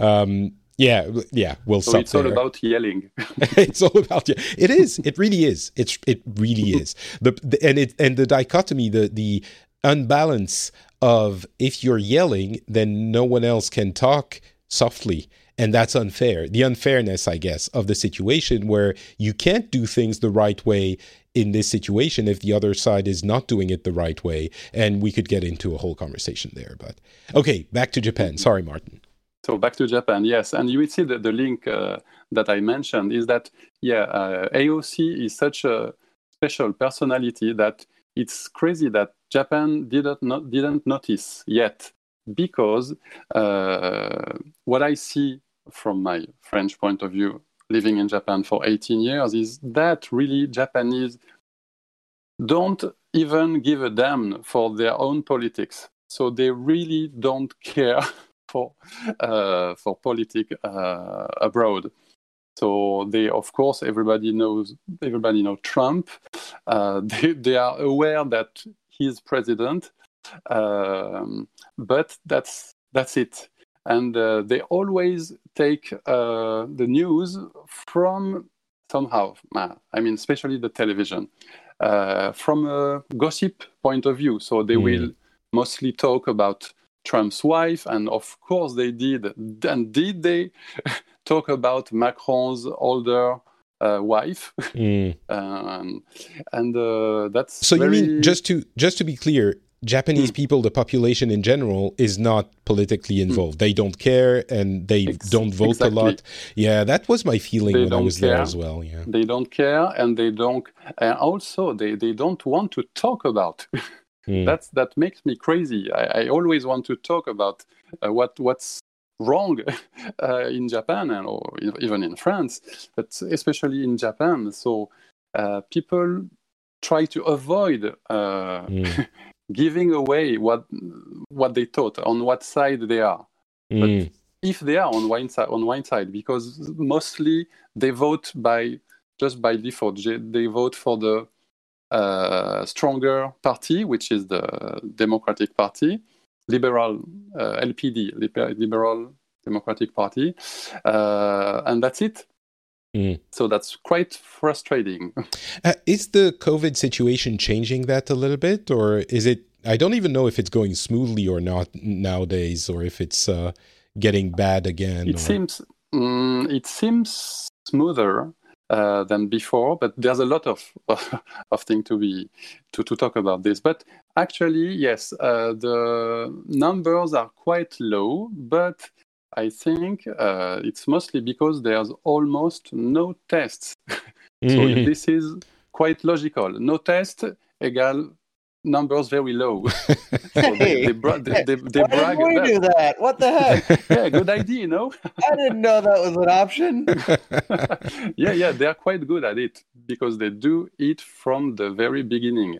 Um, yeah, yeah, we'll so stop it's all about yelling. it's all about yeah. It is. It really is. It's it really is. The, the and it and the dichotomy, the the unbalance of if you're yelling, then no one else can talk softly. And that's unfair. The unfairness, I guess, of the situation where you can't do things the right way in this situation if the other side is not doing it the right way. And we could get into a whole conversation there. But okay, back to Japan. Sorry, Martin. So back to Japan, yes, and you will see that the link uh, that I mentioned is that yeah, uh, AOC is such a special personality that it's crazy that Japan didn't not, didn't notice yet because uh, what I see from my French point of view, living in Japan for 18 years, is that really Japanese don't even give a damn for their own politics. So they really don't care for uh, for politics uh, abroad. So they, of course, everybody knows everybody know Trump. Uh, they, they are aware that he's president, um, but that's that's it. And uh, they always take uh, the news from somehow. I mean, especially the television, uh, from a gossip point of view. So they mm. will mostly talk about Trump's wife, and of course they did. And did they talk about Macron's older uh, wife? Mm. um, and uh, that's so. Very... You mean just to just to be clear, Japanese mm. people, the population in general, is not politically hmm. involved. Mm. They don't care and they Ex- don't vote exactly. a lot. Yeah, that was my feeling they when I was care. there as well. Yeah, they don't care and they don't. And also, they they don't want to talk about. Mm. That's that makes me crazy. I, I, always want to talk about uh, what what's wrong uh, in Japan and or even in France, but especially in Japan. So uh, people try to avoid mm. giving away what what they thought on what side they are. Mm. But if they are on one side, on one side, because mostly they vote by just by default, they vote for the uh, stronger party, which is the Democratic Party, liberal uh, LPD, Liberal Democratic Party, uh, and that's it. Mm. So that's quite frustrating. Uh, is the COVID situation changing that a little bit, or is it? I don't even know if it's going smoothly or not nowadays, or if it's uh, getting bad again. It or... seems um, it seems smoother uh, than before, but there's a lot of of things to be to to talk about this. But actually, yes, uh, the numbers are quite low, but I think uh, it's mostly because there's almost no tests. so mm. this is quite logical. No test equal numbers very low. so they, they, bra- they, they, they Why brag did we do that? What the heck? yeah, good idea, you know? I didn't know that was an option. yeah, yeah, they are quite good at it because they do it from the very beginning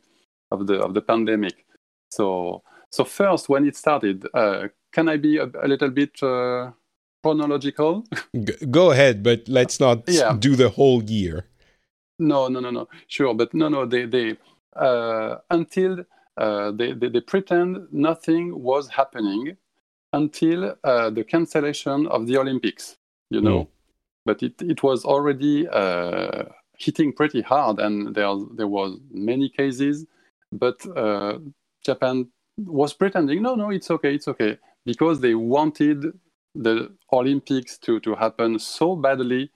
of the of the pandemic. So so first, when it started, uh, can I be a, a little bit uh, chronological? Go ahead, but let's not yeah. do the whole year. No, no, no, no. Sure, but no, no. They, they until uh, they, they, they, pretend nothing was happening until uh, the cancellation of the Olympics. You know, mm. but it it was already uh, hitting pretty hard, and there there was many cases, but uh, Japan was pretending, no, no, it's okay, it's okay, because they wanted the Olympics to, to happen so badly.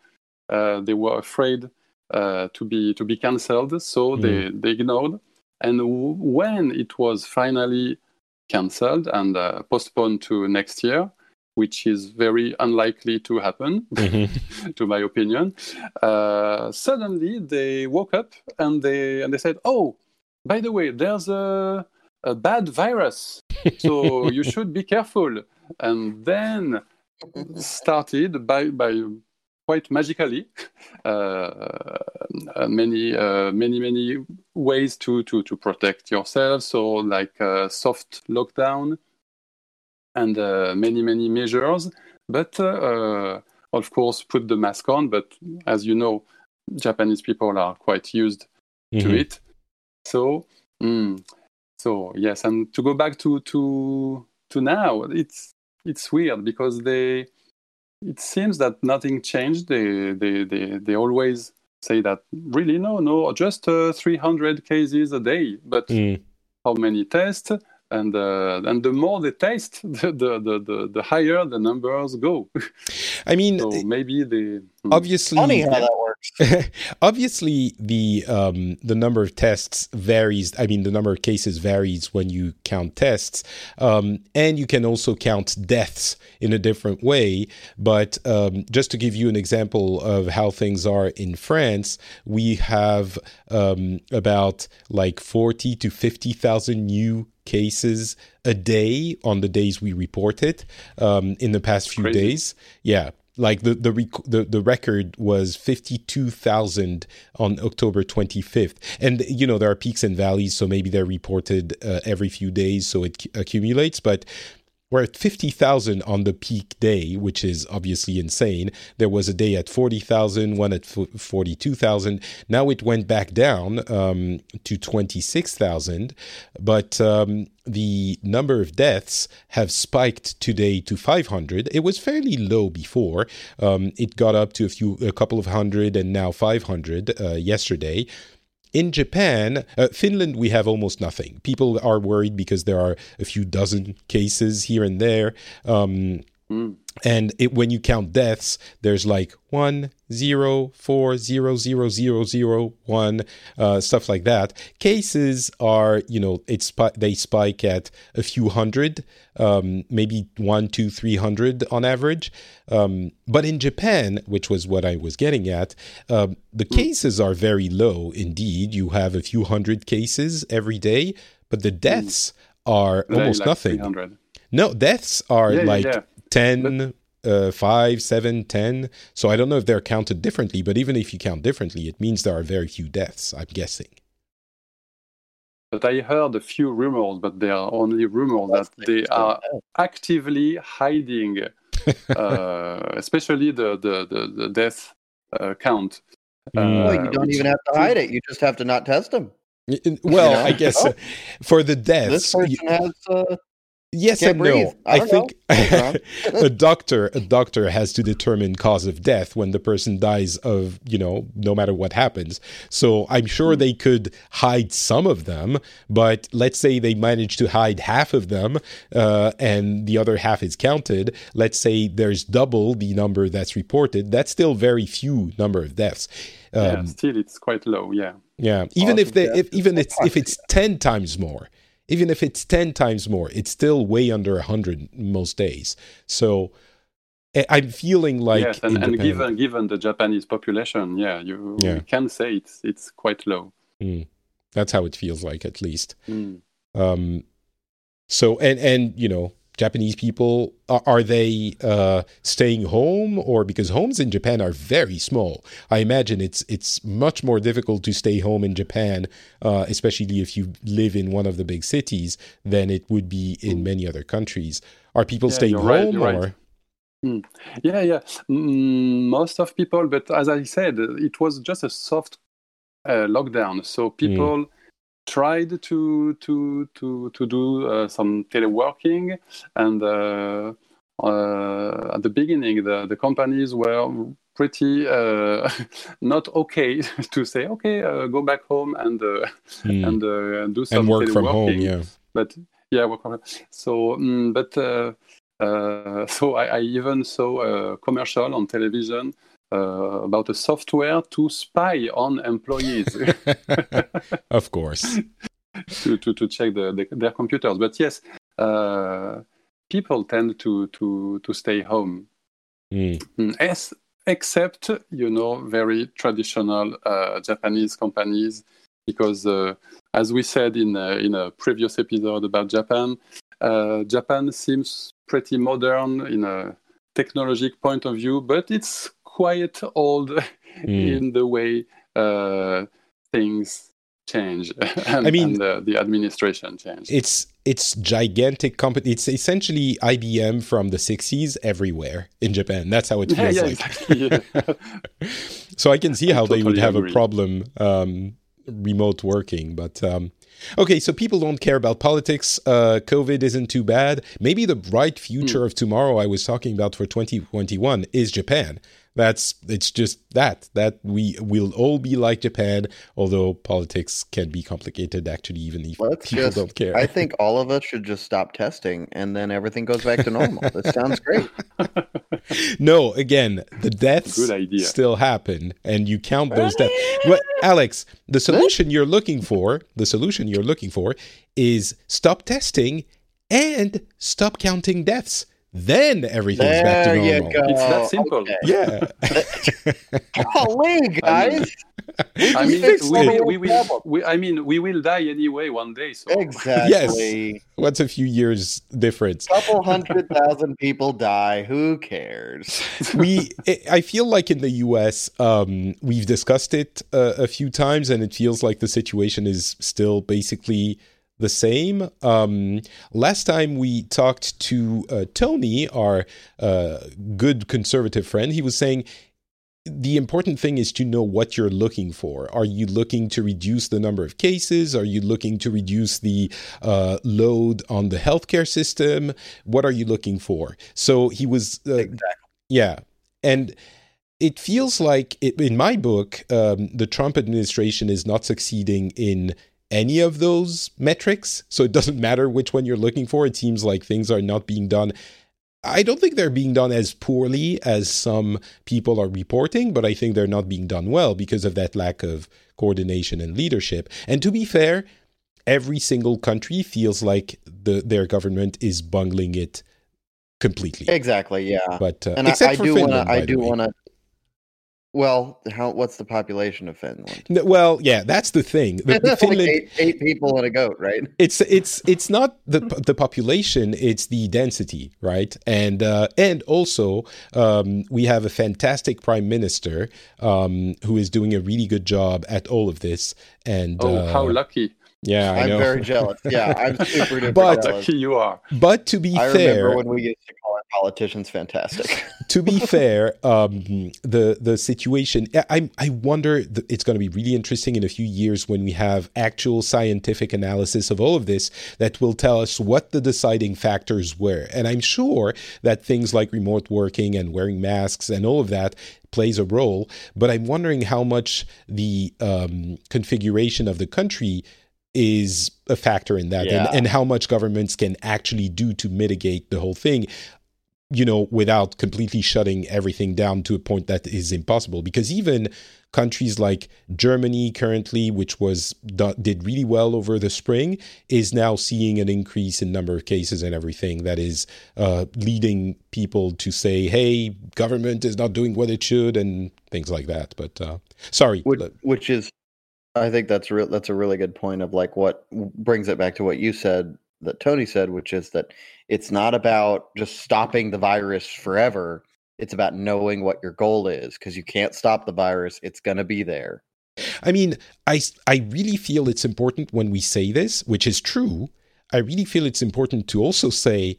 Uh, they were afraid uh, to be to be cancelled, so mm. they, they ignored. And w- when it was finally cancelled and uh, postponed to next year, which is very unlikely to happen, mm-hmm. to my opinion, uh, suddenly they woke up and they and they said, "Oh, by the way, there's a a bad virus, so you should be careful. And then started by by quite magically uh, many uh, many many ways to to to protect yourself. So like uh, soft lockdown and uh, many many measures, but uh, of course put the mask on. But as you know, Japanese people are quite used mm-hmm. to it. So. Mm, so yes, and to go back to to to now, it's it's weird because they it seems that nothing changed. They they they they always say that really no no just uh, 300 cases a day, but mm. how many tests? and uh, and the more they test, the, the the, the higher the numbers go. I mean, so maybe they hmm. obviously funny how that works. obviously, the um, the number of tests varies. I mean, the number of cases varies when you count tests, um, and you can also count deaths in a different way. But um, just to give you an example of how things are in France, we have um, about like forty to fifty thousand new cases a day on the days we report it um, in the past few Crazy. days. Yeah. Like the the, rec- the the record was fifty two thousand on October twenty fifth, and you know there are peaks and valleys, so maybe they're reported uh, every few days, so it c- accumulates. But we're at 50,000 on the peak day, which is obviously insane. There was a day at 40,000, one at 42,000. Now it went back down um, to 26,000, but um, the number of deaths have spiked today to 500. It was fairly low before. Um, it got up to a few, a couple of hundred, and now 500 uh, yesterday. In Japan, uh, Finland, we have almost nothing. People are worried because there are a few dozen cases here and there. Um, mm. And it, when you count deaths, there's like one, zero, four, zero, zero, zero, zero, one, uh, stuff like that. Cases are, you know, it's they spike at a few hundred, um, maybe one, two, three hundred on average. Um, but in Japan, which was what I was getting at, um, the hmm. cases are very low indeed. You have a few hundred cases every day, but the hmm. deaths are almost like nothing. 300. No, deaths are yeah, like. Yeah 10, uh, 5, 7, 10. So I don't know if they're counted differently, but even if you count differently, it means there are very few deaths, I'm guessing. but I heard a few rumors, but they are only rumors that they are actively hiding, uh, especially the the the, the death uh, count. well, you don't even have to hide it; you just have to not test them. Well, you know? I guess oh, for the deaths, this person you, has uh, Yes Can't and breathe. no. I I, think a doctor a doctor has to determine cause of death when the person dies of, you know, no matter what happens. So I'm sure they could hide some of them, but let's say they manage to hide half of them uh, and the other half is counted. Let's say there's double the number that's reported. That's still very few number of deaths. yeah, still it's quite low. Yeah. Yeah, even Cause if they if even it's if it's 10 times more even if it's 10 times more, it's still way under 100 most days. So I'm feeling like. yes, and, and given given the Japanese population, yeah, you Yeah. can say it's it's quite low. Mm. that's how it feels like, at least. Mm. Um, so, and, and, you know, Japanese people, are, are they uh, staying home or because homes in Japan are very small? I imagine it's it's much more difficult to stay home in Japan, uh, especially if you live in one of the big cities, than it would be in many other countries. Are people Yeah, staying you're right, home you're right. or? Yeah, yeah. Mm, most of people, but as I said, it was just a soft uh, lockdown. So people tried to to to to do uh, some teleworking, and uh, uh, at the beginning, the the companies were pretty uh, not okay to say, okay, uh, go back home and uh, Hmm. and uh, do some and work from home, yeah. but yeah, work from home. So, mm, but uh, uh, so I, I even saw a commercial on television uh, about a software to spy on employees of course. to, to, to check the, the, their computers. But yes, uh, people tend to, to, to stay home. Mm. Mm, Yes, except you know very traditional uh, Japanese companies, because uh, as we said in a, in a previous episode about Japan, uh, Japan seems pretty modern in a technological point of view, but it's quite old Mm. in the way uh, things change. and, I mean- and, uh, the administration change. It's it's gigantic company. It's essentially IBM from the 60s everywhere in Japan. That's how it feels yeah, like. exactly. yeah. so I can see how they would totally have a problem um, remote working. But um, okay, so people don't care about politics. Uh, COVID isn't too bad. Maybe the bright future Hmm. of tomorrow I was talking about for 2021 is Japan. That's it's just that that we will all be like Japan. Although politics can be complicated, actually, even if Let's people just. don't care. I think all of us should just stop testing, and then everything goes back to normal. that sounds great. no, again, the deaths Good idea. still happen, and you count those deaths. But Alex, the solution you're looking for, the solution you're looking for, is stop testing and stop counting deaths. Then everything's back to There you normal. go. It's that simple. Okay. Yeah, Golly, guys. I mean, fixed we, we, we will. We, I mean, we will die anyway one day. So Exactly. Yes. what's a few years difference? A Couple hundred thousand people die. Who cares? we i feel like in the us um, we've discussed it uh, a few times and it feels like the situation is still basically the same um, last time we talked to uh, tony our uh, good conservative friend he was saying the important thing is to know what you're looking for. Are you looking to reduce the number of cases? Are you looking to reduce the uh, load on the healthcare system? What are you looking for? So he was, uh, Exactly. yeah, and it feels like it, in my book, um, the Trump administration is not succeeding in any of those metrics. So it doesn't matter which one you're looking for. It seems like things are not being done. I don't think they're being done as poorly as some people are reporting, but I think they're not being done well because of that lack of coordination and leadership. And to be fair, every single country feels like the, their government is bungling it completely. Exactly. Yeah. But uh, and I, except I for do want Finland, to. I do want to. Well, how? What's the population of Finland? N- Well, yeah, that's the thing. The, the like eight, eight people and a goat, right? it's it's it's not the the population; it's the density, right? And uh, and also, um, we have a fantastic prime minister um, who is doing a really good job at all of this. And Oh, uh, how lucky! Yeah, I am know. very jealous. Yeah, I'm super duper But- jealous. you are. But to be I fair, I remember when we used to call our politicians fantastic. to be fair, um, the the situation. I I wonder. It's going to be really interesting in a few years when we have actual scientific analysis of all of this that will tell us what the deciding factors were. And I'm sure that things like remote working and wearing masks and all of that plays a role. But I'm wondering how much the um, configuration of the country is a factor in that Yeah. and, and how much governments can actually do to mitigate the whole thing you know, without completely shutting everything down to a point that is impossible. Because even countries like Germany currently, which was did really well over the spring, is now seeing an increase in number of cases and everything that is uh, leading people to say, "Hey, government is not doing what it should," and things like that. But uh, sorry, which, which is i think that's real that's a really good point of like what brings it back to what you said that tony said which is that it's not about just stopping the virus forever it's about knowing what your goal is because you can't stop the virus it's going to be there I mean, I I really feel it's important when we say this, which is true. I really feel it's important to also say,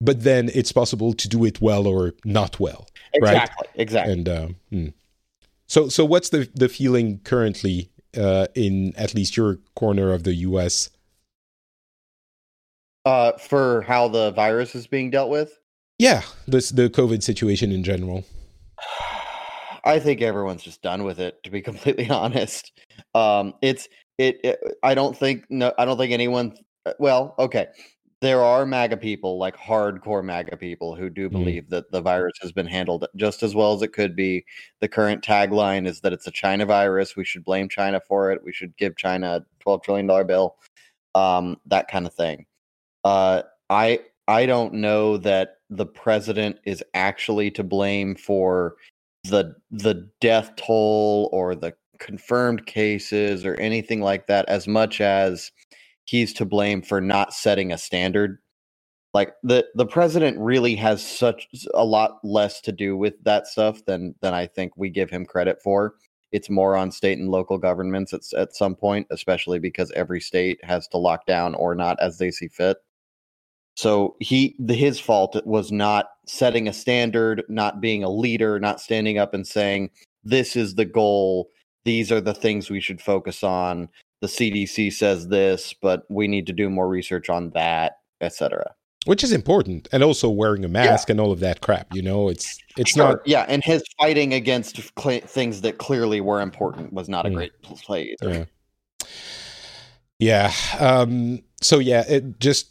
but then it's possible to do it well or not well. Right. exactly exactly And uh, hmm. so, so what's the the feeling currently uh, in at least your corner of the U.S.? uh for how the virus is being dealt with Yeah, this the COVID situation in general. I think everyone's just done with it. To be completely honest, um, it's it, it. I don't think no. I don't think anyone. Well, okay. There are MAGA people, like hardcore MAGA people, who do Mhm. believe that the virus has been handled just as well as it could be. The current tagline is that it's a China virus. We should blame China for it. We should give China a twelve trillion dollar bill. Um, that kind of thing. Uh, I I don't know that the president is actually to blame for the the death toll or the confirmed cases or anything like that as much as he's to blame for not setting a standard. Like the the president really has such a lot less to do with that stuff than than I think we give him credit for. It's more on state and local governments at, at some point especially because every state has to lock down or not as they see fit. So he his fault was not setting a standard, not being a leader, not standing up and saying this is the goal, these are the things we should focus on. The CDC says this, but we need to do more research on that, etc. Which is important, and also wearing a mask and all of that crap. You know, it's it's Sure, not yeah, and his fighting against cl- things that clearly were important was not a Mm. great play. Either. Yeah. Yeah. Um, so yeah, it just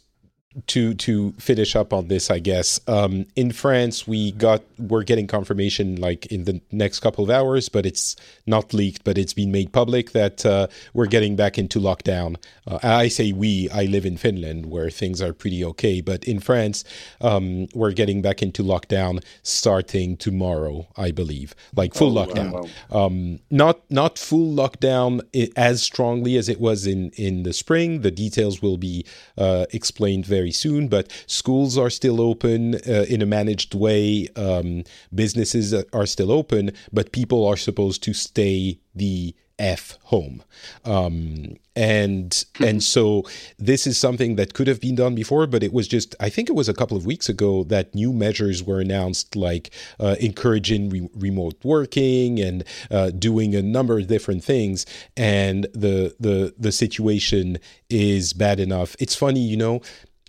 to to finish up on this, I guess. Um, in France, we got we're getting confirmation like in the next couple of hours, but it's not leaked, but it's been made public that uh, we're getting back into lockdown. Uh, I say we. I live in Finland, where things are pretty okay, but in France, um, we're getting back into lockdown starting tomorrow, I believe, like full Oh, lockdown wow. um, not not full lockdown as strongly as it was in in the spring. The details will be uh, explained very soon, but schools are still open uh, in a managed way. Um, businesses are still open, but people are supposed to stay the f home, um, and and so this is something that could have been done before, but it was just I think it was a couple of weeks ago that new measures were announced, like uh, encouraging re- remote working and uh, doing a number of different things, and the the the situation is bad enough. It's funny, you know,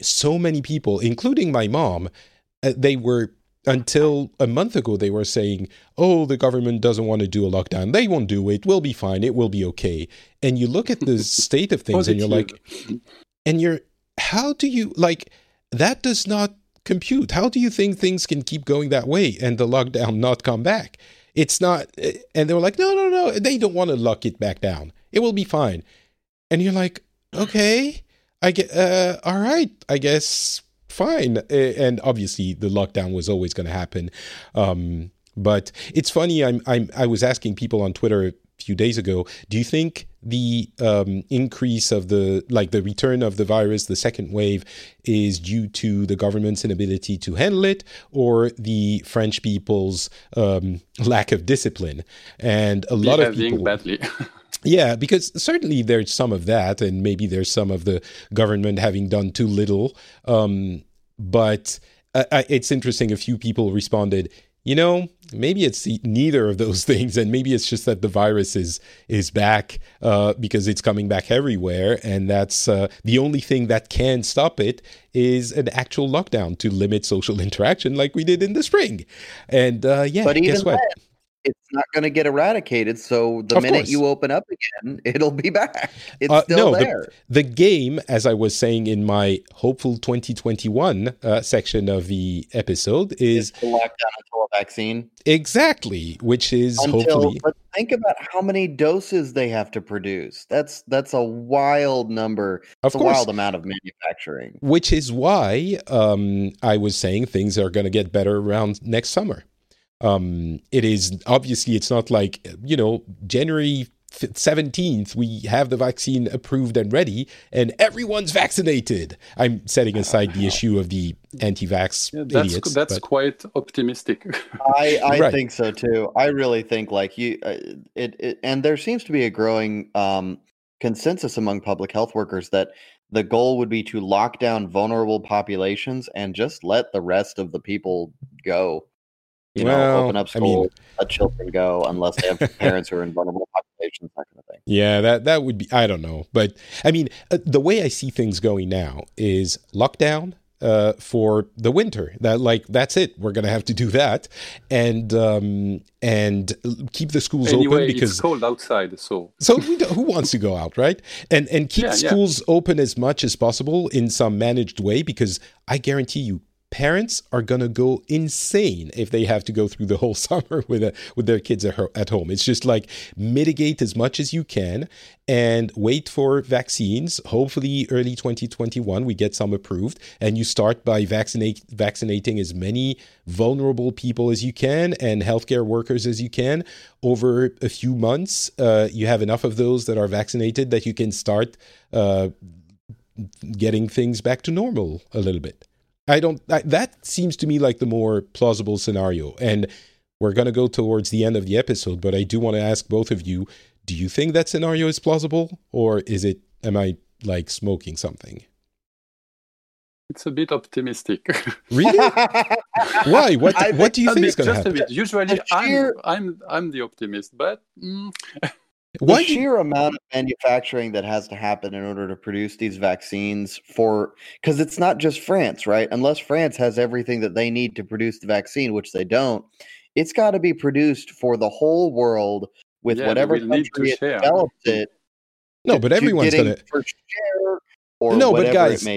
so many people, including my mom, uh, they were until a month ago they were saying oh the government doesn't want to do a lockdown. They won't do it. We'll be fine. It will be okay. And you look at the state of things and you're like and you're how do you like that does not compute. How do you think things can keep going that way and the lockdown not come back? It's not and they were like no no no. They don't want to lock it back down. It will be fine. And you're like okay i get uh all right i guess fine. And obviously the lockdown was always going to happen. Um but it's funny i'm i'm i was asking people on twitter a few days ago do you think the um, increase of the like the return of the virus the second wave is due to the government's inability to handle it or the french people's um, lack of discipline? And a lot of people badly. Yeah, because certainly there's some of that, and maybe there's some of the government having done too little. Um, but uh, it's interesting. A few people responded, you know, maybe it's neither of those things, and maybe it's just that the virus is is back uh, because it's coming back everywhere, and that's uh, the only thing that can stop it is an actual lockdown to limit social interaction, like we did in the spring. And uh, yeah, but guess what? It's not going to get eradicated. So the of minute course. you open up again, it'll be back. It's uh, still no, there. The, the, game, as I was saying in my hopeful 2021 uh, section of the episode, is to lock until a vaccine. Exactly, which is until, hopefully. But think about how many doses they have to produce. That's that's a wild number. Of course. a wild amount of manufacturing. Which is why um, I was saying things are going to get better around next summer. Um, it is obviously it's not like you know January 17th we have the vaccine approved and ready and everyone's vaccinated. I'm setting aside the issue of the anti-vax yeah, that's, idiots that's but... quite optimistic. I, I right. think so too. I really think like you uh, it, it, and there seems to be a growing um, consensus among public health workers that the goal would be to lock down vulnerable populations and just let the rest of the people go you well, know, open up schools, I mean, let children go unless they have parents who are in vulnerable populations, that kind of thing. Yeah, that that would be. I don't know, but I mean, uh, the way I see things going now is lockdown. Uh, for the winter, that like that's it. We're gonna have to do that, and um, and keep the schools anyway, open because it's cold outside. So so who wants to go out, right? And and keep yeah, schools yeah. open as much as possible in some managed way because I guarantee you, parents are going to go insane if they have to go through the whole summer with a, with their kids at home. It's just like mitigate as much as you can and wait for vaccines. Hopefully, early 2021 we get some approved, and you start by vaccinate vaccinating as many vulnerable people as you can and healthcare workers as you can over a few months. Uh, you have enough of those that are vaccinated that you can start. Uh, getting things back to normal a little bit. I don't. I, that seems to me like the more plausible scenario. And we're going to go towards the end of the episode, but I do want to ask both of you: Do you think that scenario is plausible, or is it? Am I like smoking something? It's a bit optimistic. really? Why? What? What do you think is going to happen? Just a bit. Usually, I'm, I'm I'm the optimist, but. Mm, the sheer amount of manufacturing that has to happen in order to produce these vaccines for because it's not just France, right? Unless France has everything that they need to produce the vaccine, which they don't, it's got to be produced for the whole world with yeah, whatever country it develops it. No, but everyone's to share or no, but guys,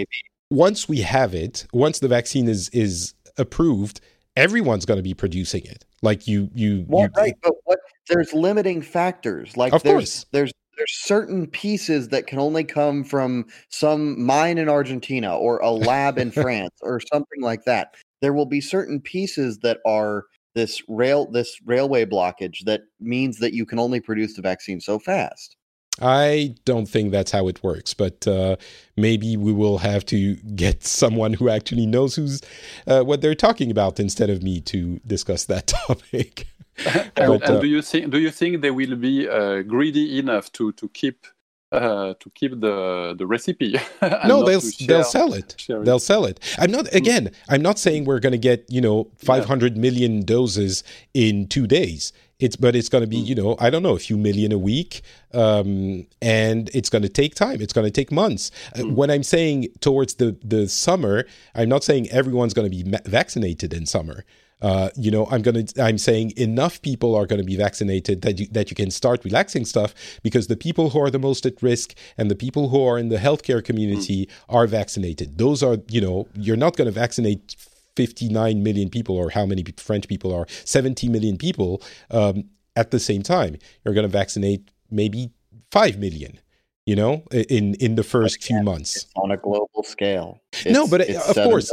once we have it, once the vaccine is is approved, everyone's going to be producing it. Like you, you, well, you right? But what there's limiting factors. Like of there's course. there's there's certain pieces that can only come from some mine in Argentina or a lab in France or something like that. There will be certain pieces that are this rail this railway blockage that means that you can only produce the vaccine so fast. I don't think that's how it works, but uh, maybe we will have to get someone who actually knows who's uh, what they're talking about instead of me to discuss that topic. and, but, and uh, do you think do you think they will be uh, greedy enough to to keep uh, to keep the the recipe. no, they'll they'll sell it. it. They'll sell it. I'm not again. I'm not saying we're going to get you know 500 yeah. million doses in two days. It's but it's going to be mm. you know I don't know a few million a week, um, and it's going to take time. It's going to take months. Mm. when I'm saying towards the the summer, I'm not saying everyone's going to be vaccinated in summer. Uh, you know, I'm gonna I'm saying enough people are going to be vaccinated that you that you can start relaxing stuff because the people who are the most at risk and the people who are in the healthcare community mm. are vaccinated. Those are you know you're not going to vaccinate 59 million people or how many French people are 70 million people um, at the same time. You're going to vaccinate maybe 5 million you know in in the first few months on a global scale it's, no but of course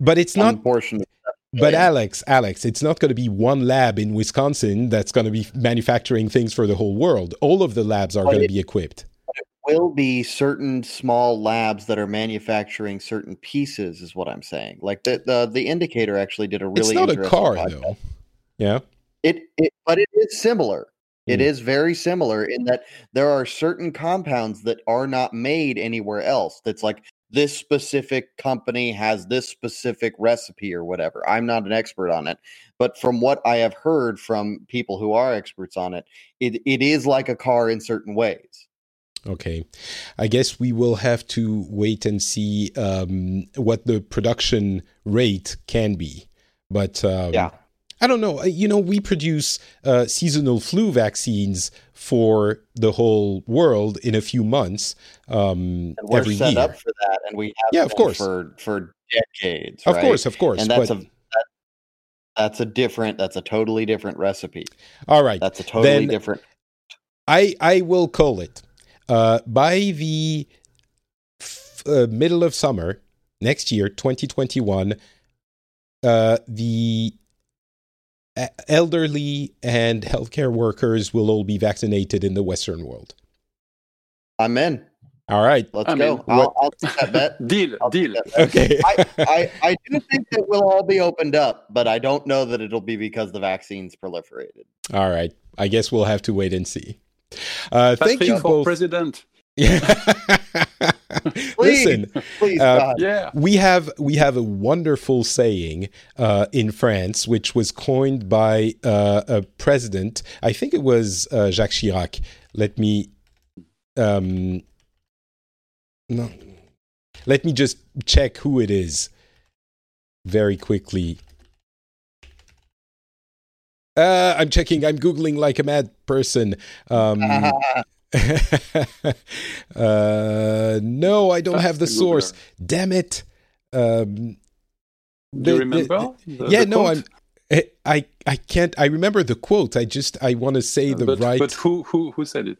but it's not portion but alex alex it's not going to be one lab in wisconsin that's going to be manufacturing things for the whole world. All of the labs are going to be equipped. will be certain small labs that are manufacturing certain pieces is what i'm saying. Like the the, the indicator actually did a really it's not a car podcast. though. Yeah? It, it but it is similar. It hmm. is very similar in that there are certain compounds that are not made anywhere else. That's like this specific company has this specific recipe or whatever. I'm not an expert on it, but from what I have heard from people who are experts on it, it, it is like a car in certain ways. Okay. I guess we will have to wait and see um, what the production rate can be. But um, yeah. I don't know. You know, we produce uh, seasonal flu vaccines for the whole world in a few months. Um, and we're every set year. up for that, and we have Yeah, of course. for for decades. Of right? course, of course. and that's but, a that, that's a different. That's a totally different recipe. all right. That's a totally different. I I will call it uh, by the f- uh, middle of summer next year, 2021. Uh, the elderly and healthcare workers will all be vaccinated in the Western world. I'm in. All right. Let's I go. I'll, I'll take that bet. Deal, I'll deal. bet. Okay. I, I, I do think that we'll all be opened up, but I don't know that it'll be because the vaccine's proliferated. All right. I guess we'll have to wait and see. Uh, thank you for both. president. Listen, Please, Uh, Yeah. we have we have a wonderful saying uh, in France, which was coined by uh, a president. I think it was uh, Jacques Chirac. Let me, um, no, let me just check who it is very quickly. Uh, I'm checking. I'm googling like a mad person. Um, uh, no, I don't That's have the the source. Googler. Damn it. Um, Do you the- the- remember? the- yeah, the no. I'm. I, I I can't. I remember the quote. I just I want to say the but, right. But who who who said it?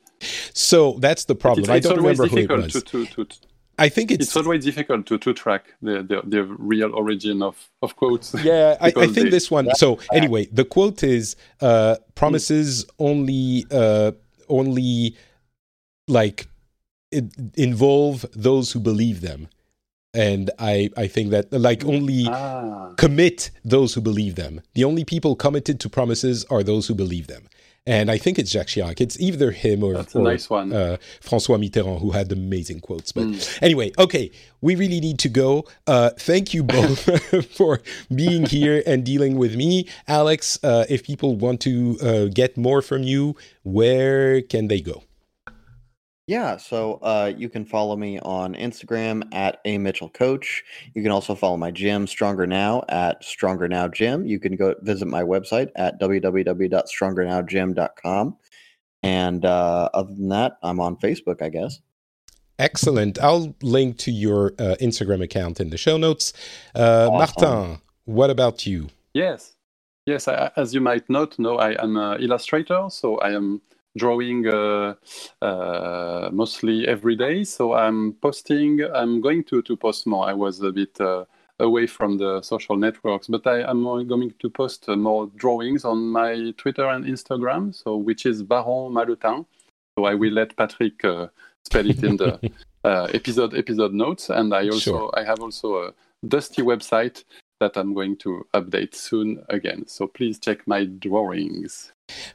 so that's the problem. It's, I don't always remember who it difficult was. to, to, to, I think it's, it's always difficult to, to track the, the, the real origin of, of quotes. yeah. I, I think they- this one. So anyway, the quote is uh, promises only uh, only like it, involve those who believe them, and I I think that like only. Ah, commit those who believe them. The only people committed to promises are those who believe them. And I think it's Jacques Chirac. It's either him or, that's a or, nice one. uh, Francois Mitterrand who had amazing quotes. But Mm. anyway, okay, we really need to go. Uh, thank you both for being here and dealing with me. Alex, uh, if people want to uh, get more from you, where can they go? Yeah, so uh, you can follow me on Instagram at a Mitchell Coach. You can also follow my gym, Stronger Now, at Stronger Now Gym. You can go visit my website at www.strongernowgym.com. And uh, other than that, I'm on Facebook, I guess. Excellent. I'll link to your uh, Instagram account in the show notes. Uh, Awesome. Martin, what about you? Yes, yes. I, as you might not know, I am an illustrator, so I am drawing uh, uh, mostly every day. So I'm posting. I'm going to to post more. I was a bit uh, away from the social networks, but I am going to post uh, more drawings on my Twitter and Instagram. So which is Baron Malutin. So I will let Patrick uh, spell it in the uh, episode episode notes, and I also Sure. I have also a Dusty website that I'm going to update soon again. So please check my drawings.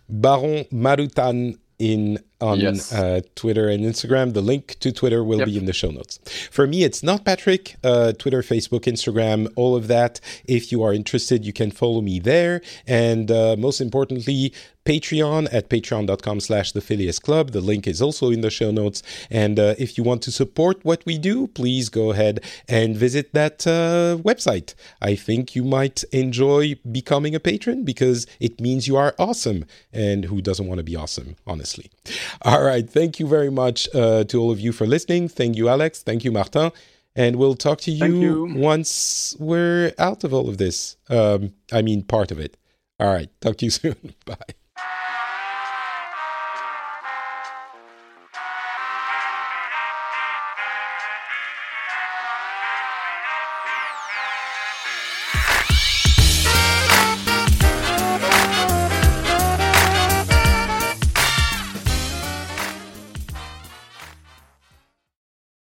Baron Marutan in on Yes. uh, Twitter and Instagram. The link to Twitter will Yep. be in the show notes. For me, it's not Patrick. Uh, Twitter, Facebook, Instagram, all of that. If you are interested, you can follow me there. And uh, most importantly, Patreon at patreon.com slash the Phileas Club. The link is also in the show notes. And uh, if you want to support what we do, please go ahead and visit that uh, website. I think you might enjoy becoming a patron because it means you are awesome. And who doesn't want to be awesome, honestly? All right. Thank you very much uh, to all of you for listening. Thank you, Alex. Thank you, Martin. And we'll talk to you, you. once we're out of all of this. Um, I mean, part of it. All right. Talk to you soon. Bye.